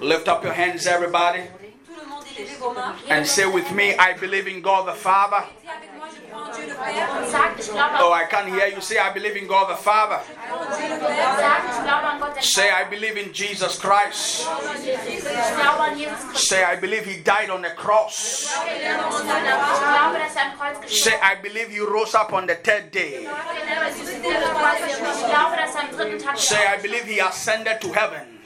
Lift up your hands, everybody, and say with me, I believe in God the Father. Oh, I can't hear you. Say, I believe in God the Father. Say, I believe in Jesus Christ. Say, I believe He died on the cross. Say, I believe He rose up on the third day. Say, I believe He ascended to heaven.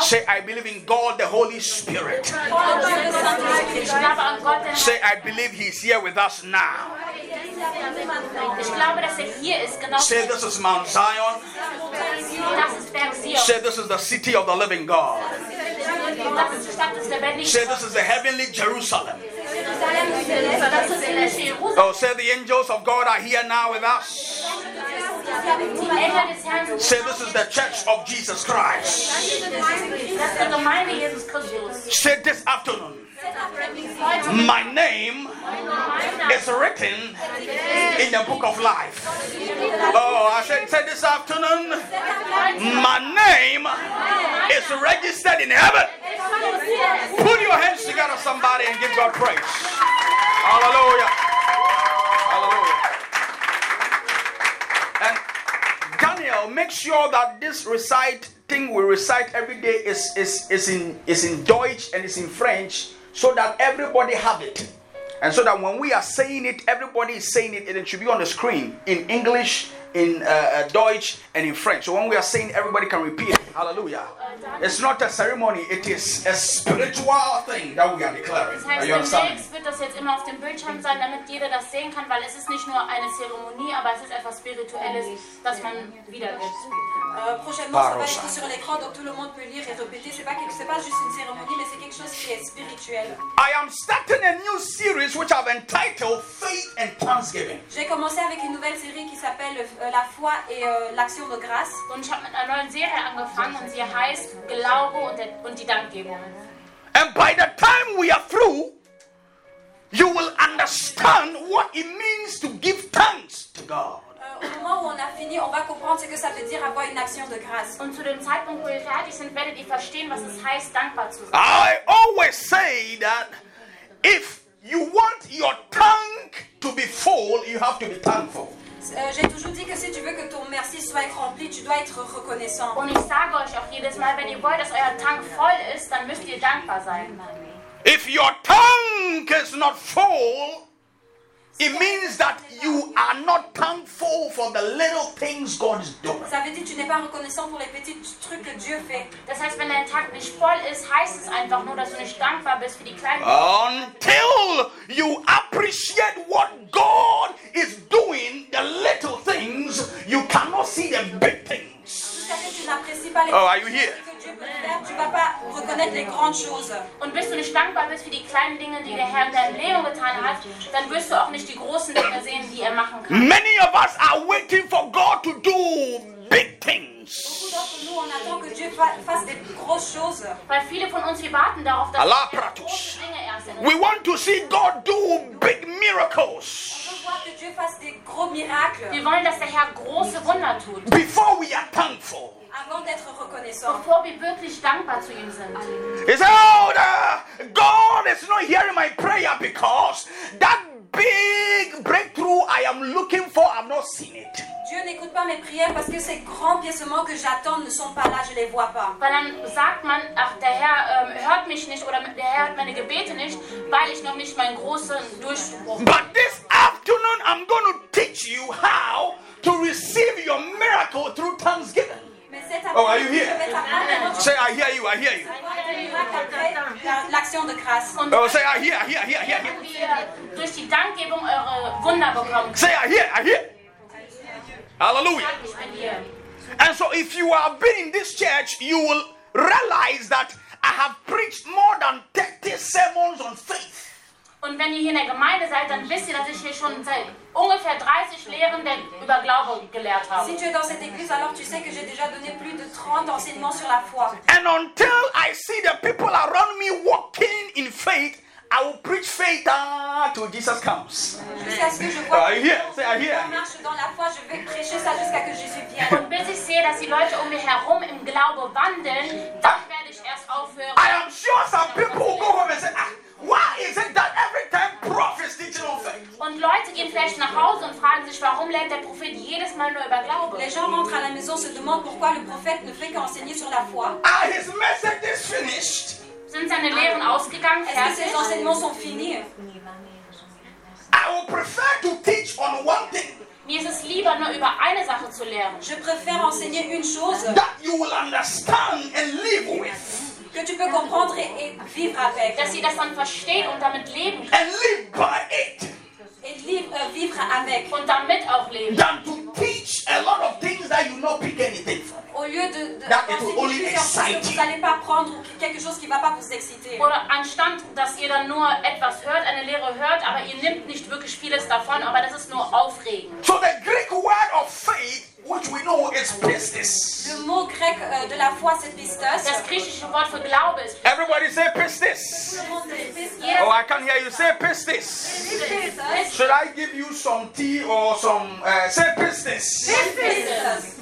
Say, I believe in God the Holy Spirit. Say, I believe He's here with us now. Say, this is Mount Zion. Say, this is the city of the living God. Say, this is the heavenly Jerusalem. Das ist. Oh, say, the angels of God are here now with us. Die Engel des Herrn sind Say, this is the church of Jesus Christ. Das ist die Gemeinde Jesus Christus. Say, this afternoon, Heute my name is written in the book of life. Oh, I said, say this afternoon, my name is registered in heaven. Put your hands together, somebody, and give God praise. Hallelujah. Hallelujah. And Daniel, make sure that this recite thing we recite every day is, is, is in is in Deutsch and is in French so that everybody have it. And so that when we are saying it, everybody is saying it, and it should be on the screen in English, in uh, uh, Deutsch, and in French. So when we are saying, everybody can repeat it. Hallelujah. It's not a ceremony, it is a spiritual thing that we are declaring. Das Are heißt, you understanding? demnächst wird das jetzt immer auf dem Bildschirm sein, damit jeder das sehen kann, weil es ist nicht nur eine Zeremonie, aber es ist etwas Spirituelles, das man wiedergibt. Euh, prochainement, ça va être sur l'écran, donc tout le monde peut lire et répéter. C'est pas, c'est pas juste une cérémonie, mais c'est quelque chose qui est spirituel. I am starting a new series which I've entitled Faith and Thanksgiving. J'ai commencé avec une nouvelle série qui s'appelle euh, La foi et euh, l'action de grâce. Und ich habe mit einer neuen Serie angefangen und sie heißt Glaube und, und die Dankgebung. And by the time we are through, you will understand what it means to give thanks to God. Euh, au moment où on a fini, on va comprendre ce que ça veut dire avoir une action de grâce. Und zu dem Zeitpunkt, wo wir fertig sind, werdet ihr verstehen, was es heißt, dankbar zu sein. I always say that if you want your tank to be full, you have to be thankful. Euh, J'ai toujours dit que si tu veux que ton merci soit rempli, tu dois être reconnaissant. Und ich sage euch auch jedes Mal, wenn ihr wollt, dass euer Tank voll ist, dann müsst ihr dankbar sein. If your tank is not full, it means that you are not thankful for the little things God is doing. Ça veut dire tu n'es pas reconnaissant pour les petits trucs que Dieu fait. Das heißt, wenn dein Tank nicht voll ist, heißt es einfach nur, dass du nicht dankbar bist für die kleinen Until you appreciate what God is doing, the little things, you cannot see the big things. Jusqu'à ce que tu n'apprécies pas les Oh, are you here? Tu vas pas reconnaître les grandes choses. Und bis du nicht dankbar bist für die kleinen Dinge, die der Herr in deinem Leben getan hat, dann wirst du auch nicht die großen Dinge sehen, die er machen kann. Many of us are waiting for God to do big things. Weil viele von uns, wir warten darauf, dass Allah pratus. große Dinge erst in We want to see God do big miracles Wir wollen, dass der Herr große Wunder tut, before we are thankful. Avant d'être reconnaissant. bevor wir wirklich dankbar zu ihm sind. He said, Oh, the, God is not hearing my prayer because that big breakthrough I am looking for, I've not seen it. Dieu n'écoute pas mes prières parce que ces grands piécements que j'attends ne sont pas là, je les vois pas. Weil dann sagt man, ach, der Herr ähm, hört mich nicht oder der Herr hört meine Gebete nicht, weil ich noch nicht meinen großen Durchbruch But this afternoon, I'm going to teach you how to receive your miracle through thanksgiving. Mais cet Oh, are you here? je vais t'apprendre comment Say, I hear you, I hear you. tu miracles après la- l'action de grâce. Oh, say, I hear, I hear, I hear, I hear. durch die Dankgebung eure Wunder bekommt. Say, I hear, I hear. Hallelujah. Sag ich bin hier. And so, if you have been in this church, you will realize that I have preached more than 30 sermons on faith. Und wenn ihr hier in der Gemeinde seid, dann wisst ihr, dass ich hier schon seit ungefähr 30 Lehren der über Glaube gelehrt habe. Si tu es dans cette église, alors tu sais que j'ai déjà donné plus de 30 enseignements sur la foi. And until I see the people around me walking in faith, I will preach faith until Jesus comes. Jusqu'à ce que je vois I hear, say, I hear. on marche dans la foi, je vais prêcher ça jusqu'à que Jésus vienne. Und bis ich sehe, dass die Leute um mich herum im Glaube wandeln, dann werde ich erst aufhören. I am sure some people will go home and say, ah, why is it that every time prophet is teaching on faith? Und Leute gehen vielleicht nach Hause und fragen sich, warum lernt der Prophet jedes Mal nur über Glaube? Les gens rentrent à la maison, se demandent pourquoi le prophète ne fait qu'enseigner sur la foi. Are his messages finished? Sind seine Lehren ausgegangen? Est-ce que Fertig? ces enseignements sont finis I will prefer to teach on one thing Mir ist es lieber, nur über eine Sache zu lehren. Je préfère enseigner une chose that you will understand and live with que tu peux comprendre et, et vivre avec. Dass sie das dann verstehen und damit leben können. and live by it Et vivre, vivre avec. Und damit auch leben. than to teach a lot of things that you not pick anything from. Au lieu de, de That will only excite vous you. n'allez pas prendre quelque chose qui ne va pas vous exciter. Oder anstatt, dass ihr dann nur etwas hört, eine Lehre hört, aber ihr nimmt nicht wirklich vieles davon, aber das ist nur aufregend. So the of faith, which we know is pistis. Le mot grec euh, de la foi, c'est pistos. Das griechische Wort für Glaube ist Everybody say pistis. Oh, I can hear you say pistis. Pistos. Should I give you some tea or some? Uh, say pistis. Pistos.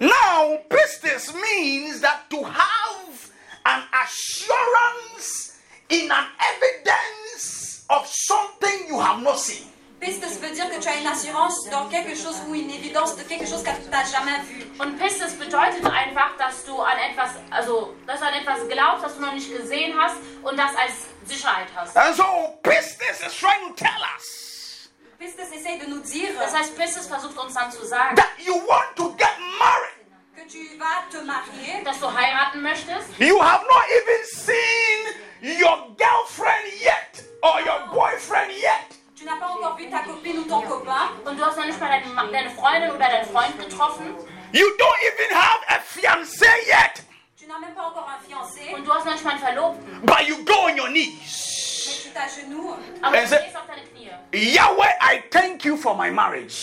Now, pistis means that to have an assurance in an evidence of something you have not seen. Pistos veut dire que tu as une assurance dans quelque chose ou une évidence de quelque chose que tu n'as jamais vu. Und Pistis bedeutet einfach, dass du an etwas, also, dass du an etwas glaubst, das du noch nicht gesehen hast und das als Sicherheit hast. And so, pistis is trying to tell us Pistos essaye de nous dire Das heißt, Pistis versucht uns dann zu sagen, that you want to get married. que tu vas te marier. dass du heiraten möchtest. You have not even seen your girlfriend yet or your boyfriend yet. Tu n'as pas encore vu ta copine ou ton copain. Und du hast noch nicht mal deine, Ma- deine Freundin oder deinen Freund getroffen. You don't even have a fiance yet, Tu n'as même pas encore un fiancé. Und du hast noch nicht mal einen Verlobten. but you go on your knees. Mais tu t'agenouilles. Aber du Is it- stehst auf deine Knie. Yahweh, I thank you for my marriage.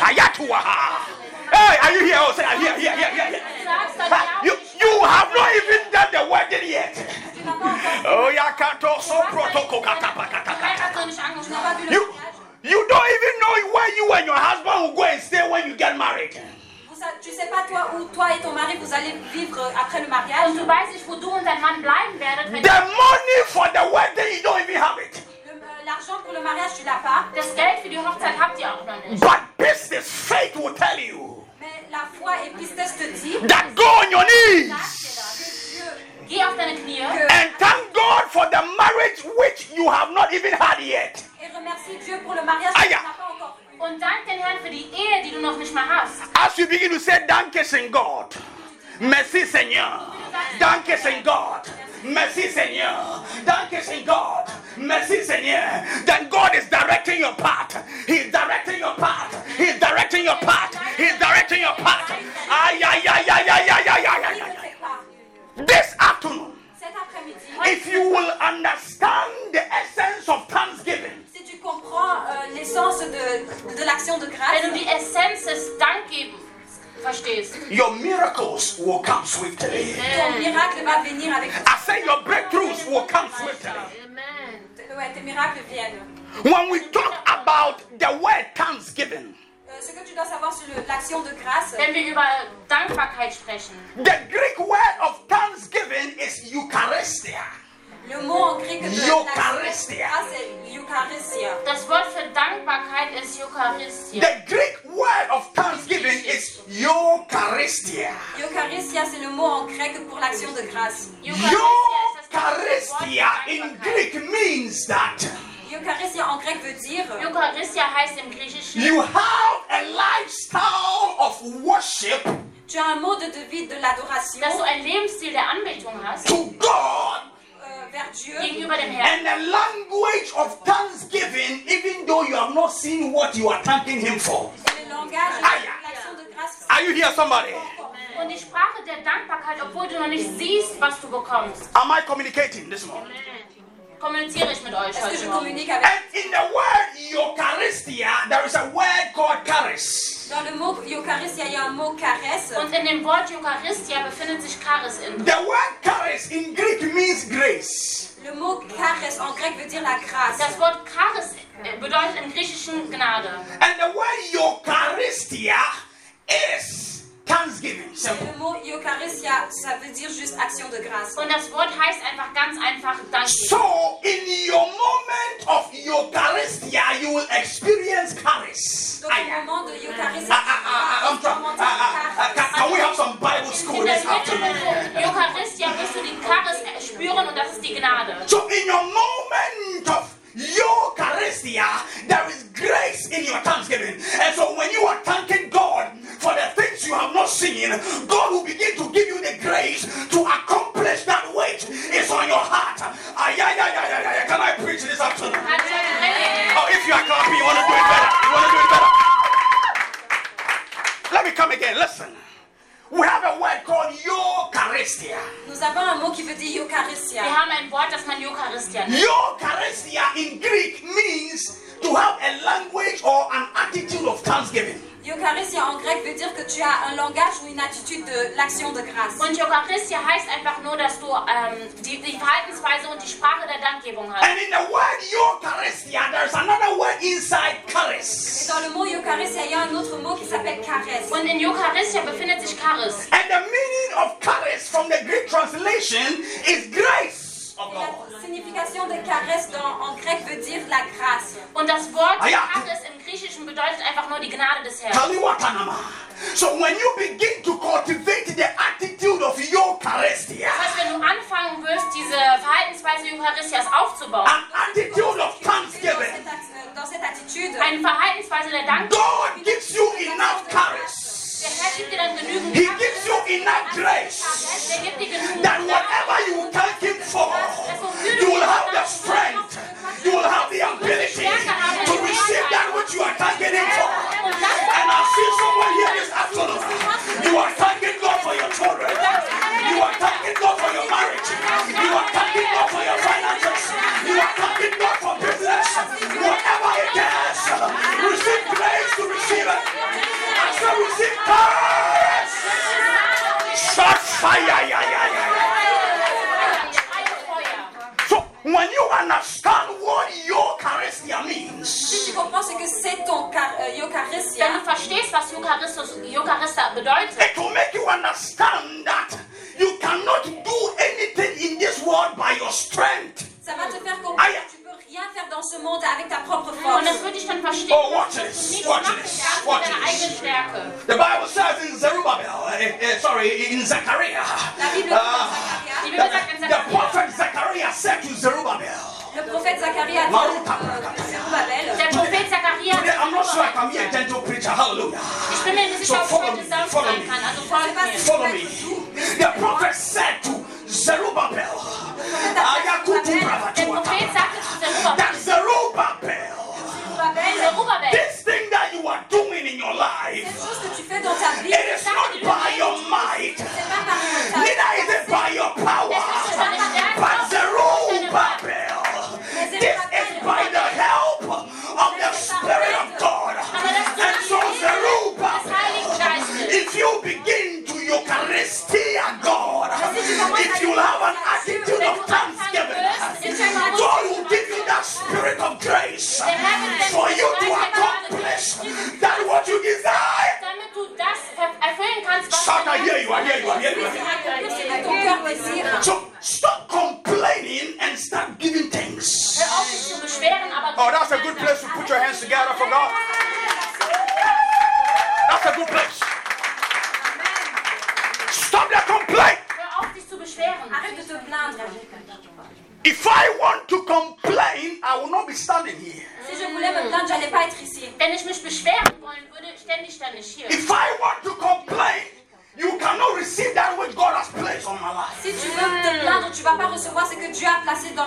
Ayatuaha. Hey, are you here? Oh, say, here, here, here, here, here. Du sagst dann Ha, ja. You, you have not even done the wedding yet. Tu n'as pas encore Oh, yakato so protoko Die katapakataka. Heirat noch nicht tu n'as angesprochen. pas vu le You, mariage. you don't even know where you and your husband will go and stay when you get married. Vous sa- Tu sais pas toi où toi et ton mari vous allez vivre après le Und mariage. du weißt nicht, wo du und dein Mann bleiben werdet, wenn The money for the wedding, you don't even have it. Le- euh, L'argent pour le mariage tu l'as pas. das Geld für die Hochzeit habt ihr auch noch nicht. But business faith will tell you that go on your knees and thank God for the marriage which you have not even had yet. As you begin to say, Danke, Senhor. Merci, Seigneur. Danke, Senhor. Merci, Seigneur. Danke, Senhor. God. Merci, Seigneur. Then God is directing your path. He's directing your path. He's directing your path. He's directing your path. Ay, ay, ay, ay. This afternoon, if you will understand the essence of thanksgiving, si tu comprends euh, l'essence de, de l'action de grâce, Wenn du die Essenz des Dankgebens verstehst, your miracles will come swiftly. ton miracle va venir avec I say your breakthroughs will come swiftly. When we talk about the word thanksgiving, Euh, ce que tu dois savoir sur le- l'action de grâce, wenn wir über Dankbarkeit sprechen, the Greek word of thanksgiving is Eucharistia. le mot en grec de Eucharistia. c'est Eucharistia. das Wort für Dankbarkeit ist Eucharistia. The Greek word of thanksgiving is Eucharistia. Eucharistia, c'est le mot en grec pour l'action de grâce. Eucharistia in Greek means that Eucharistia en grec veut dire Eucharistia heißt im Griechischen, you have a lifestyle of worship tu as un mode de vie de l'adoration. Dass du einen Lebensstil der Anbetung hast to God euh, Dieu. Gegenüber dem Herrn and a language of thanksgiving, even though you have not seen what you are thanking Him for. et le langage de Aïe. L'action de grâce. Are you here, somebody? und die Sprache der Dankbarkeit, obwohl du noch nicht siehst, was du bekommst. Am I communicating this morning? Kommuniziere ich mit euch Est-ce que heute je Morgen. communique avec And in the word Eucharistia, there is a word called charis. Dans le mot Eucharistia, il y a un mot caresse. Und in dem Wort Eucharistia befindet sich Charis in. The word charis in Greek means grace. Le mot caresse en grec veut dire la grâce. Das Wort Charis bedeutet im Griechischen Gnade. And the word Eucharistia is thanksgiving. Et Simple. le mot Eucharistia, ça veut dire juste action de grâce. Und das Wort heißt einfach ganz einfach Danke. So, in your moment of Eucharistia, you will experience charis. Donc au moment de Eucharistie, Ah, ah, ah, I'm tu vas trying- expérimenter ah, ah, ah, le can, can we have some Bible school In der this afternoon? Mitte von Eucharistia wirst du die Charis spüren und das ist die Gnade. So, in your moment of Eucharistia, there is grace in your thanksgiving. And so, when you are thanking God for the things you have not seen, God will begin to give you the grace to accomplish that which is on your heart. Can I preach this afternoon? Oh, if you are clapping, you want to do it better. You want to do it better. Let me come again. Listen. We have a word called Eucharistia. Nous avons un mot qui veut dire Wir Eucharistia. haben ein Wort, das man Eucharistia nennt. Eucharistia in Greek means to have a language or an attitude of thanksgiving. Eucharistia en grec veut dire que tu as un langage ou une attitude de l'action de grâce. Und Eucharistia heißt einfach nur, dass du ähm, die, die Verhaltensweise und die Sprache der Dankgebung hast. And in the word Eucharistia, there's another word inside Et charis. dans le mot Eucharistia, il y a un autre mot qui s'appelle caresse. Und in Eucharistia befindet sich Charis. And the meaning of charis from the Greek translation is grace of God. La signification de caresse dans- en grec veut dire la grâce. Und das Wort Ah. Charis im Griechischen bedeutet einfach nur die Gnade des Herrn. So when you begin to cultivate the attitude of Eucharistia, Das heißt, wenn du anfangen wirst, diese Verhaltensweise Eucharistias aufzubauen, an attitude of thanksgiving, cette, act- dans cette attitude, eine Verhaltensweise der Dankbarkeit, God gives you enough charis. der Herr gibt dir dann genügend He Charis, gives you enough grace der gibt dir genügend that Gnade, whatever you sorry, in Zechariah, La Bible dit dans uh, Die Zacharia, Bibel sagt in the prophet Zechariah said to Zerubbabel, le prophète Zacharia a dit Maruta. euh, Zerubbabel, der Prophet Zachariah, Today, I'm not sure I can be a gentle preacher, hallelujah. ich bin mir So sicher, ob ich follow me, follow me. kann, also je sais folgt pas mir. si tu Follow me. The prophet said to Zerubbabel, Ayakutu Der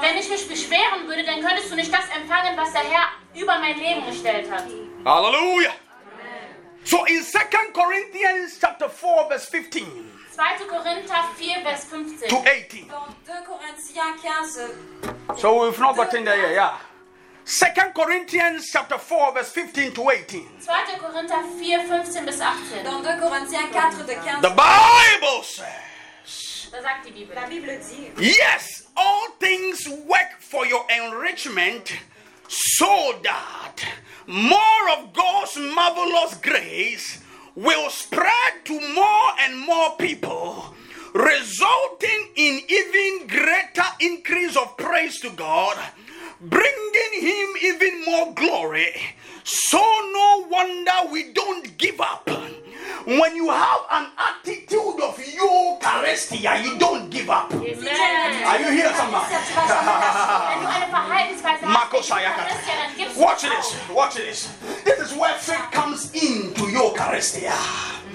Wenn ich mich beschweren würde, dann könntest du nicht das empfangen, was der Herr über mein Leben gestellt hat. Hallelujah. So in 2 Corinthians chapter 4 verse 15 2. Korinther 4, Vers 15. to 18. Dans 2 Corinthiens 15, So we've not gotten there yet, yeah. 2 Corinthians chapter 4 verse 15 to 18. 2. Korinther 4, 15 bis 18. dans 2 Corinthiens 4 de 15, The Bible says, Da sagt die Bibel. la Bible dit Yes, all things work for your enrichment so that more of God's marvelous grace will spread to more and more people, resulting in even greater increase of praise to God, bringing Him even more glory. So, no wonder we don't give up. When you have an attitude of Eucharistia, you don't give up. Are you here, somebody? Wenn du eine Verhaltensweise Marco hast, wie Sayaka. Christian, dann gibst du Watch auf. this, watch this. This is where faith comes into Eucharistia.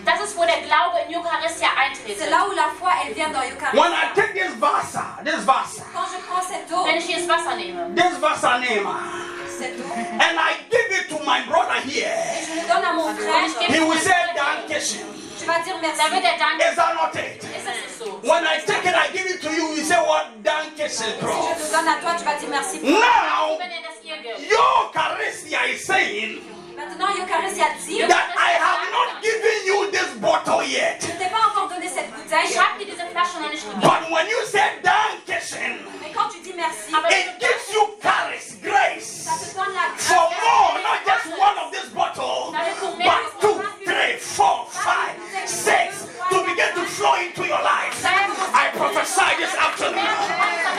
Das ist, wo der Glaube in Eucharistia eintritt. C'est là où la foi, elle vient dans When I take this vasa, this vasa, Quand je prends cette eau, Wenn ich hier das Wasser nehme this vasa name, cette eau, and I give it to my brother here, et je le donne à mon und ich frère, gebe he will say, Bruder, Dankeschön. tu vas dire da wird merci. danken. Is that not it? Ist das nicht so? When I take it, I give it to you, you say, What? Dankeschön, Si je bro. le donne à toi, tu vas dire merci. Now, Wenn das ihr gibt. Eucharistia is saying Maintenant, Eucharistie a dit, that I have not given you this bottle yet. je ne t'ai pas encore donné cette bouteille, Ich habe dir diese Flasche noch nicht gegeben. But when you say Dankeschön, mais quand tu dis merci, it gives you charis, grace. ça te donne la for more, not just one of this bottle, damit du mehr but two, three, four, ah, five, six, to begin to flow into your life. I prophesy this afternoon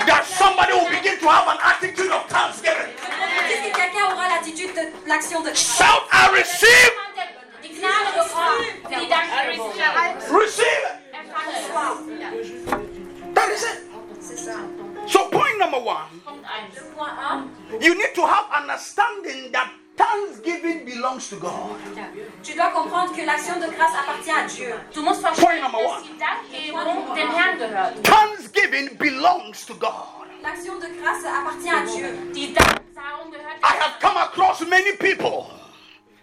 that somebody will begin to have an attitude of thanksgiving. Qu'est-ce que quelqu'un aura l'attitude de l'action de Shout, I receive, Jemand, der die Gnade bekommt, für die Dankgebung. receive. That is it. C'est ça. So, point number one, Punkt 1. Point 1, you need to have understanding that thanksgiving belongs to God. tu dois comprendre que l'action de grâce appartient à Dieu. Du musst Point number one. die Dankgebung dem Herrn gehört. Thanksgiving belongs to God. L'action de grâce appartient à Dieu. Die Danksagung gehört I have come across many people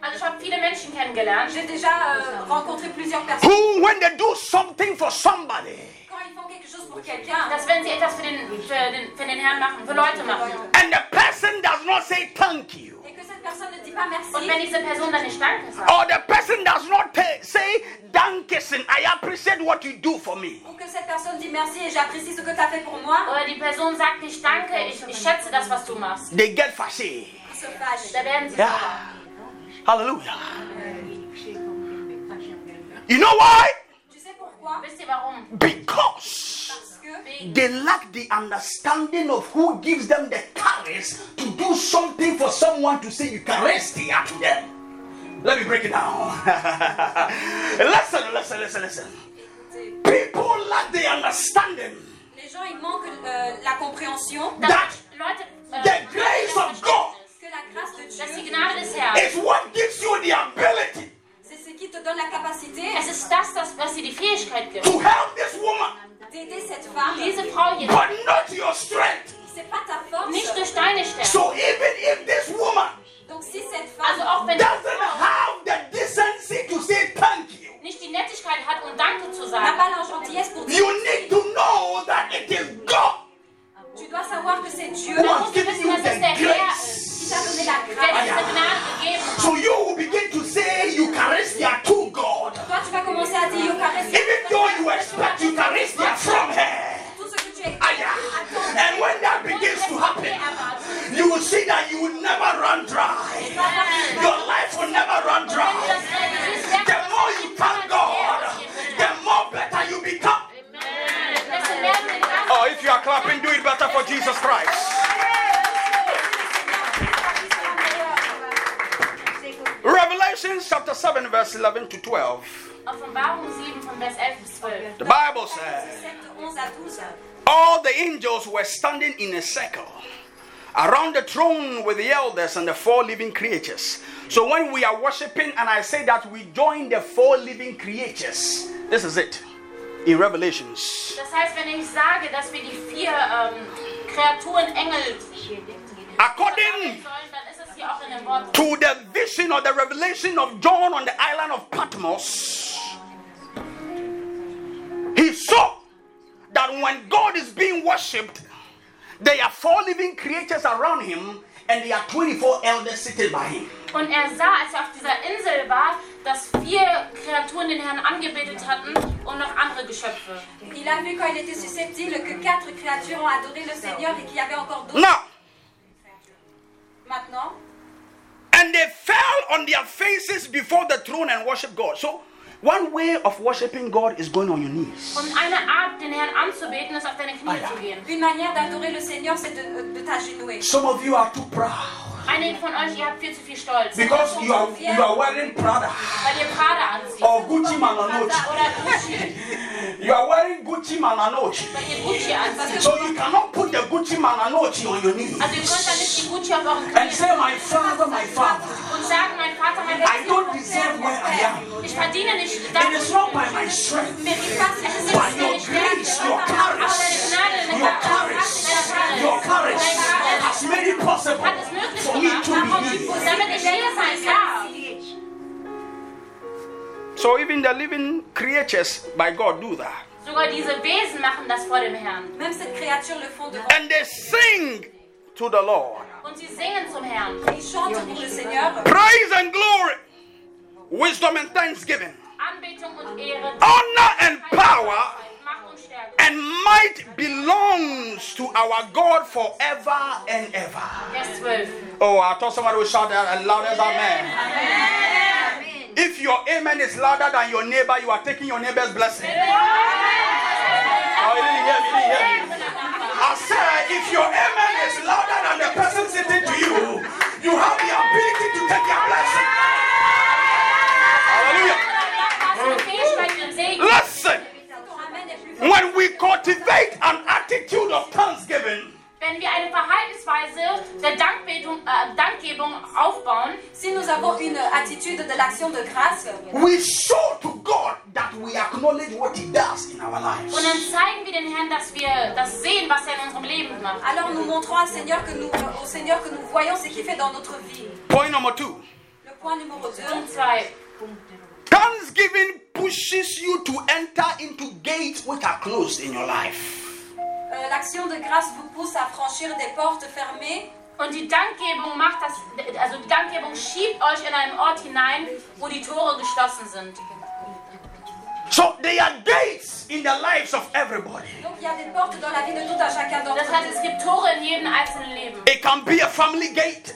Also ich habe viele Menschen kennengelernt, J'ai déjà euh, rencontré plusieurs personnes. who, when they do something for somebody, Quand ils font quelque chose pour quelqu'un, dass wenn sie etwas für den, für den, für den Herrn machen, für Leute machen, and the person does not say thank you, et que cette personne ne dit pas und wenn diese Person dann nicht Danke sagt, or the person does not ta- say Dankeschön, I appreciate what you do for me. ou que cette personne dit merci et j'apprécie ce que tu as fait pour moi, oder die Person sagt nicht Danke, ich, ich schätze das, was du machst, They get fashy. ils se fâchent. da werden sie Yeah. Hallelujah. You know why? Tu sais pourquoi Wisst ihr warum? Because they lack the understanding of who gives them the courage to do something for someone to say Eucharistia to them. Let me break it down. listen, listen, listen, listen. People lack the understanding les gens ils manquent euh, la compréhension Dass that äh, the grace of God que la grâce de Dieu, Gnade des Herrn, is what gives you the ability c'est ce qui te donne la capacité es ist das, das was dir die Fähigkeit gibt, to help this woman, d'aider cette femme. diese Frau hier, but not your strength. C'est pas ta force. nicht durch deine Stärke. So even if this woman Donc si cette Also femme auch wenn doesn't Frau have the decency to say thank you, nicht die Nettigkeit hat, um Danke zu n'a sagen, pas la gentillesse pour dire, you need to know that it is God tu dois savoir que c'est Dieu who has given wissen, you dass the es der Herr ist, qui grace. T'a donné la der grâce. dir diese Gnade gegeben hat. So you will begin to say Eucharistia to God. Toi, tu vas commencer à dire Eucharistie. Even though you expect Eucharistia from her. Tout ce que tu es. Aya. And when that begins to happen, you will see that you will never run dry. Your life will never run dry. The more you thank God, the more better you become. Oh, if you are clapping, do it better for Jesus Christ. Revelation chapter 7, verse 11 to 12. Offenbarung 7 von Vers 11 bis 12. The Bible says, 7, 11 à 12. All the angels were standing in a circle around the throne with the elders and the four living creatures. So when we are worshiping, and I say that we join the four living creatures, this is it in Revelations. Das heißt, wenn ich sage, dass wir die vier ähm, Kreaturen, Engel According sollen, dann ist es hier auch in dem Wort. to the vision or the revelation of John on the island of Patmos, he saw that when God is being worshipped, there are four living creatures around him, and there are 24 elders sitting by him. Und er sah, als er auf dieser Insel war, dass vier Kreaturen den Herrn angebetet hatten und noch andere Geschöpfe. Il a vu quand il était susceptible que quatre créatures ont adoré le Seigneur et qu'il y avait encore d'autres. Now, Maintenant, And they fell on their faces before the throne and worshiped God. So, one way of worshiping God is going on your knees. Und eine Art, den Herrn anzubeten, ist auf deine Knie Ah, ja. zu gehen. Une manière d'adorer le Seigneur, c'est de, de t'agenouiller. Some of you are too proud Einige von euch, ihr habt viel zu viel Stolz. because you are, you are wearing Prada Weil ihr Prada anzieht. or Gucci Mananochi. Oder Gucci. You are wearing Gucci Mananochi. Weil ihr Gucci anzieht. So you cannot put the Gucci Mananochi on your knees Also ihr könnt dann nicht die Gucci auf euren and Knien say, My father, my father, und sagen, mein Vater, mein I don't Vater, deserve where I am. ich verdiene nicht It is not by my strength, es ist by nicht your deine Stärke. grace, your Aber deine courage, your courage, your courage has made it possible hat es möglich for me to be here. damit ich hier sein darf. So even the living creatures by God do that. Sogar diese Wesen machen das vor dem Herrn. Même cette créature le font devant. And they sing to the Lord. Und sie singen zum Herrn. Ils chantent pour le Seigneur. Praise and glory, wisdom and thanksgiving, Anbetung und Ehre. honor and power Macht und Stärke. And might belongs to our God forever and ever. Vers 12. Oh, I thought somebody would shout that as loud as amen. If your amen is louder than your neighbor, you are taking your neighbor's blessing. Oh, you didn't hear me, you didn't hear me. I said, if your amen is louder than the person sitting to you, you have the ability to take their blessing. Hallelujah. Hast when we cultivate an attitude of thanksgiving, Wenn wir eine Verhaltensweise der Dankbetung, äh, Dankgebung aufbauen, Si nous avons une attitude de l'action de grâce, we show to God that we acknowledge what He does in our lives. und dann zeigen wir den Herrn, dass wir das sehen, was er in unserem Leben macht. alors nous montrons au Seigneur que nous, euh, au Seigneur que nous voyons ce qu'il fait dans notre vie. Point number two Le point numéro 2. Punkt 2. Thanksgiving pushes you to enter into gates which are closed in your life. Euh, L'action de grâce vous pousse à franchir des portes fermées. Und die Dankgebung macht das, also die Dankgebung schiebt euch in einen Ort hinein, wo die Tore geschlossen sind. So there are gates in the lives of everybody. Donc il y a des portes dans la vie de tout un chacun d'entre Das heißt, es gibt Tore in jedem einzelnen Leben. It can be a family gate,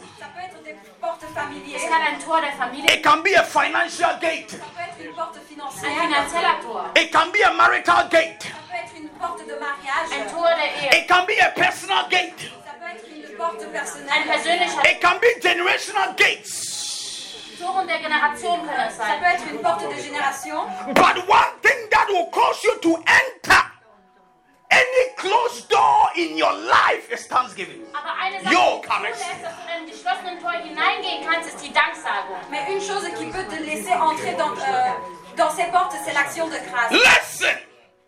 Es kann ein Tor der Familie, it can be a financial gate, Ça peut être une porte ein financière. finanzieller Tor, it can be a marital gate, Ça peut être une porte de ein mariage. Tor der Ehe, it can be a personal gate, Ça peut être une porte ein personnelle. persönlicher it can be generational gates. Tor der Generation kann es Ça peut être une porte de génération. But one thing that will cause you to enter any closed door in your life is thanksgiving. Aber eine Sache, Yo, die Karis. zulässt, dass du in einen geschlossenen Tor hineingehen kannst, ist die Danksagung. Mais une chose qui peut te laisser entrer dans, euh, dans ces portes, c'est l'action de grâce. Listen,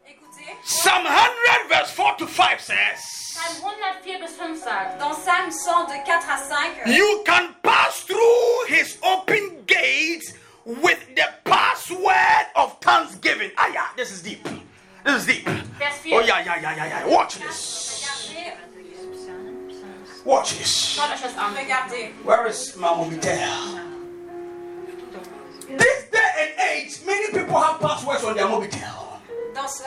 Écoutez, Psalm 100, verse 4 to 5 says, Psalm 104 bis 5 sagt, dans Psalm 100 de 4 à 5, You can pass through his open gates with the password of thanksgiving. Ah, yeah, this is deep. This is deep. Vers 4. Oh, yeah, yeah, yeah, yeah, yeah. Watch this. Watch this. Schaut euch das Where is Mama Mobitel? This day and age, many people have passwords on their Mobitel. Dans ce,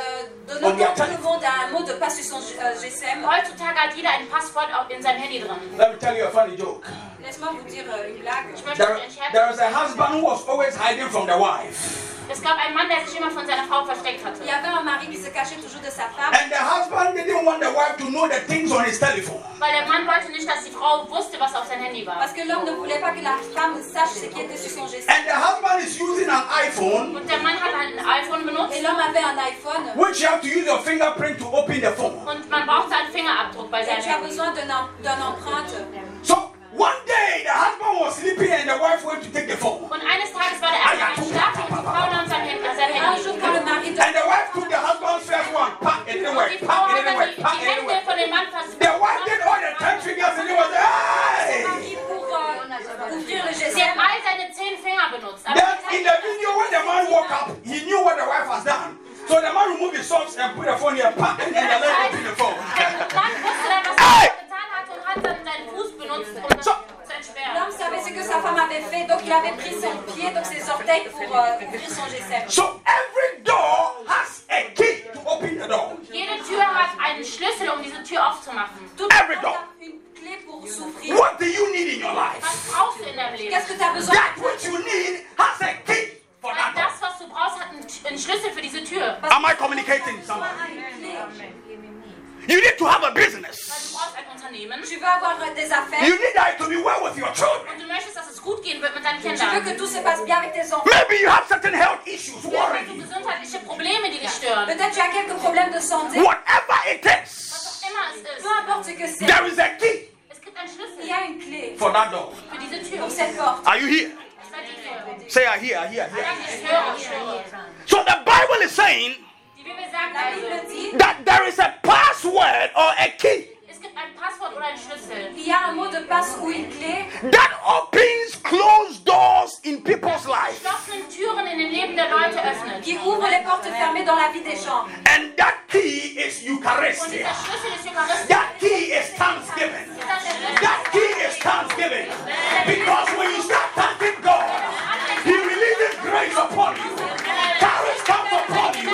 de nos temps, tout le monde a un mot de passe sur son euh, GSM. Heutzutage hat jeder ein Passwort auf- in seinem Handy drin. Let me tell you a funny joke. Laisse-moi vous dire euh, une blague. There, euch ein Scherz. there is a husband who was always hiding from the wife. Es gab einen Mann, der sich immer von seiner Frau versteckt hatte. Il y avait un mari qui se cachait toujours de sa femme. And the husband didn't want the wife to know the things on his telephone. Weil der Mann wollte nicht, dass die Frau wusste, was auf sein Handy war. Parce que l'homme ne voulait pas que la femme sache ce qui était sur son GSM. And the husband is using an iPhone, Und der Mann hat ein iPhone benutzt Et l'homme avait un iPhone. which you have to use your fingerprint to open the phone. und man brauchte einen Fingerabdruck bei Et seinem tu as besoin d'une d'une empreinte. So one day the husband was sleeping and the wife went to take the phone. Und eines Tages war der Mann schlafend und die Frau nahm sein Handy. Sein Et un jour, Handy. quand le mari And the wife took the husband's first one, pack it didn't Und work, die Frau pack it hat didn't dann work, die, pack it didn't Hände von dem Mann versucht. The wife did all the ten fingers and it was hey. mari pour ouvrir le Sie hat GSM. all seine zehn Finger benutzt. Then in the video when the man woke up, he knew what the wife has done. So the man removed his socks and put the phone here, pack, and then the lady opened the phone. Der Mann wusste dann, was Hey! getan hatte und hat dann seinen Fuß benutzt, um das So- zu entsperren. L'homme savait ce que sa femme avait fait, donc il avait pris son pied, donc ses orteils pour euh, ouvrir son GSM. So every door has a key to open the door. Jede Tür hat einen Schlüssel, um diese Tür aufzumachen. Tout Every door. a une clé pour s'ouvrir. What do you need in your life? Was brauchst du in deinem Leben? Qu'est-ce You need have a Unternehmen Das, was du brauchst, hat einen Schlüssel für diese Tür. Am I communicating someone? You need to have a business. You need that to be well with your children. Maybe you have certain health issues worrying you. Whatever it is, there is a key for that door. Are you here? Ich sage die Tür. Say, I hear, I hear, I hear. Sag, ich höre, ich höre. So the Bible is saying Die Bibel sagt La also, Bible dit that there is a password or a key es gibt ein Passwort oder einen Schlüssel. Il y a un mot de passe ou une clé that opens closed doors in people's life. Geschlossenen Türen in dem Leben der Leute öffnet. qui ouvre les portes fermées dans la vie des gens. And that key is Und Eucharistia. dieser Schlüssel ist Eucharistik. That key is thanksgiving. That key is thanksgiving. Because when you start thanking God, He releases grace upon you. Courage comes upon you.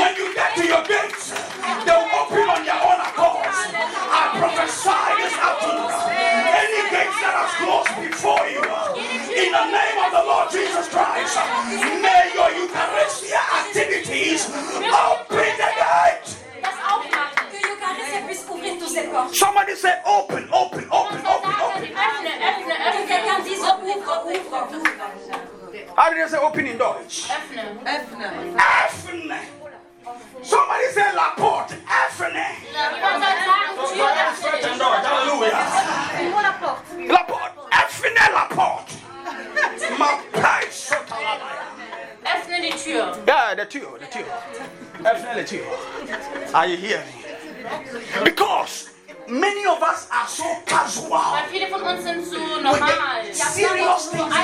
When you get to your gates, they'll open on their own accord. I prophesy this afternoon. Any gates that are closed before you, in the name of the Lord Jesus Christ, may your Eucharistia activities open the gate. das aufmachen. Que Eucharistie puisse ouvrir toutes ces portes. Somebody say open, open, open, open, open. How did they say open in Deutsch? Öffne. Öffne. Somebody say la porte. Deutsch. Hallelujah. La porte. Öffne la porte. Ma paix sotalabaya. Öffne die Tür. Yeah, the two, the two. Öffne the two. Are you hearing me? Because many of us are so casual Weil viele von uns sind zu normal. serious things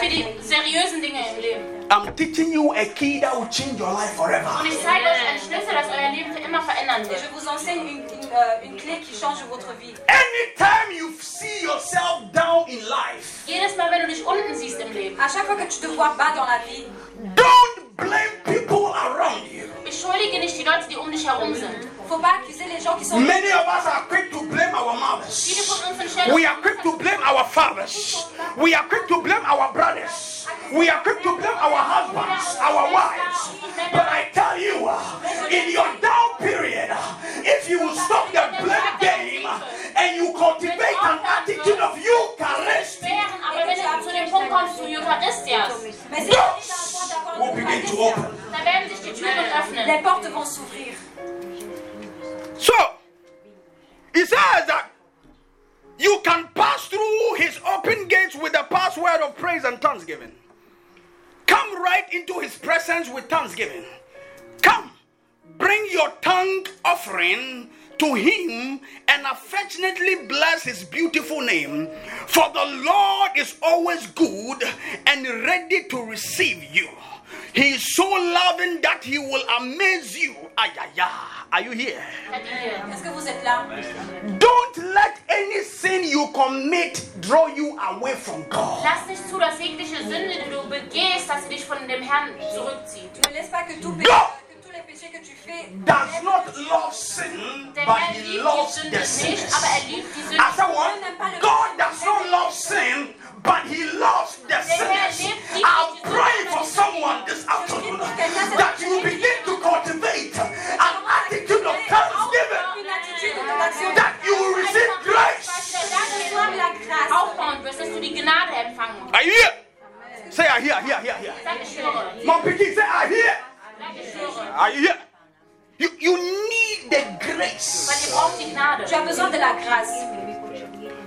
Für die seriösen Dinge im Leben. I'm teaching you a key that will change your life forever. Und ich zeige euch einen Schlüssel, das euer Leben für immer verändern wird. je vous enseigne une, une, euh, une clé qui change votre vie. Anytime you see yourself down in life, Jedes Mal, wenn du dich unten siehst im Leben, À chaque fois que tu te vois bas dans la vie, don't blame people around you. beschuldige nicht die Leute, die um dich herum sind. Faut pas accuser les gens qui sont Many of us are quick to blame our mothers. von uns sind schnell We are quick to blame our fathers. We are quick to blame our brothers. We are quick to blame our husbands, our wives. But I tell you, thanksgiving. Come, bring your tongue offering to him and affectionately bless his beautiful name. For the Lord is always good and ready to receive you. He is so loving that he will amaze you. Ay, ay, ay. Are you here? Seid ihr hier? Est-ce que vous êtes là Don't let any sin you commit draw you away from God. Lass nicht zu, dass jegliche Sünde, die du begehst, dass sie dich von dem Herrn zurückzieht. Ne laisse pas que, tout péché, Non. que tous les péchés que tu fais Does not love sin, but he loves the nicht, sinners. aber er liebt die Sünde. I said what? God does not love sin, but he loves the sinners. I'm praying for someone this afternoon that you begin to cultivate an attitude of thanksgiving, une attitude d'action. that you will receive grace. Reçois la grâce. aufbauen wirst, dass du die Gnade empfangen. Are you here? Say, I hear, hear, hear, hear. Sag ich höre. Mom say, I hear. Sag ich. Are you here? You, you need the grace. ihr braucht die Gnade. Tu as besoin de la grâce.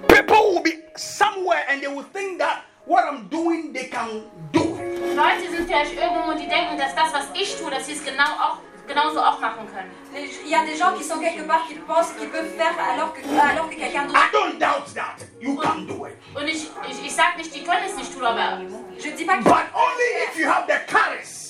People will be somewhere and they will think that what I'm doing, they can do it. Leute sind vielleicht irgendwo und die denken, dass das, was ich tue, dass sie es genau auch, genauso auch machen können. Il y a des gens qui sont quelque part qui pensent qu'ils peuvent faire alors que, alors que quelqu'un d'autre. I don't doubt that. You can do it. Und ich, ich, ich sag nicht, die können es nicht tun, aber, Je dis pas But only if you have the courage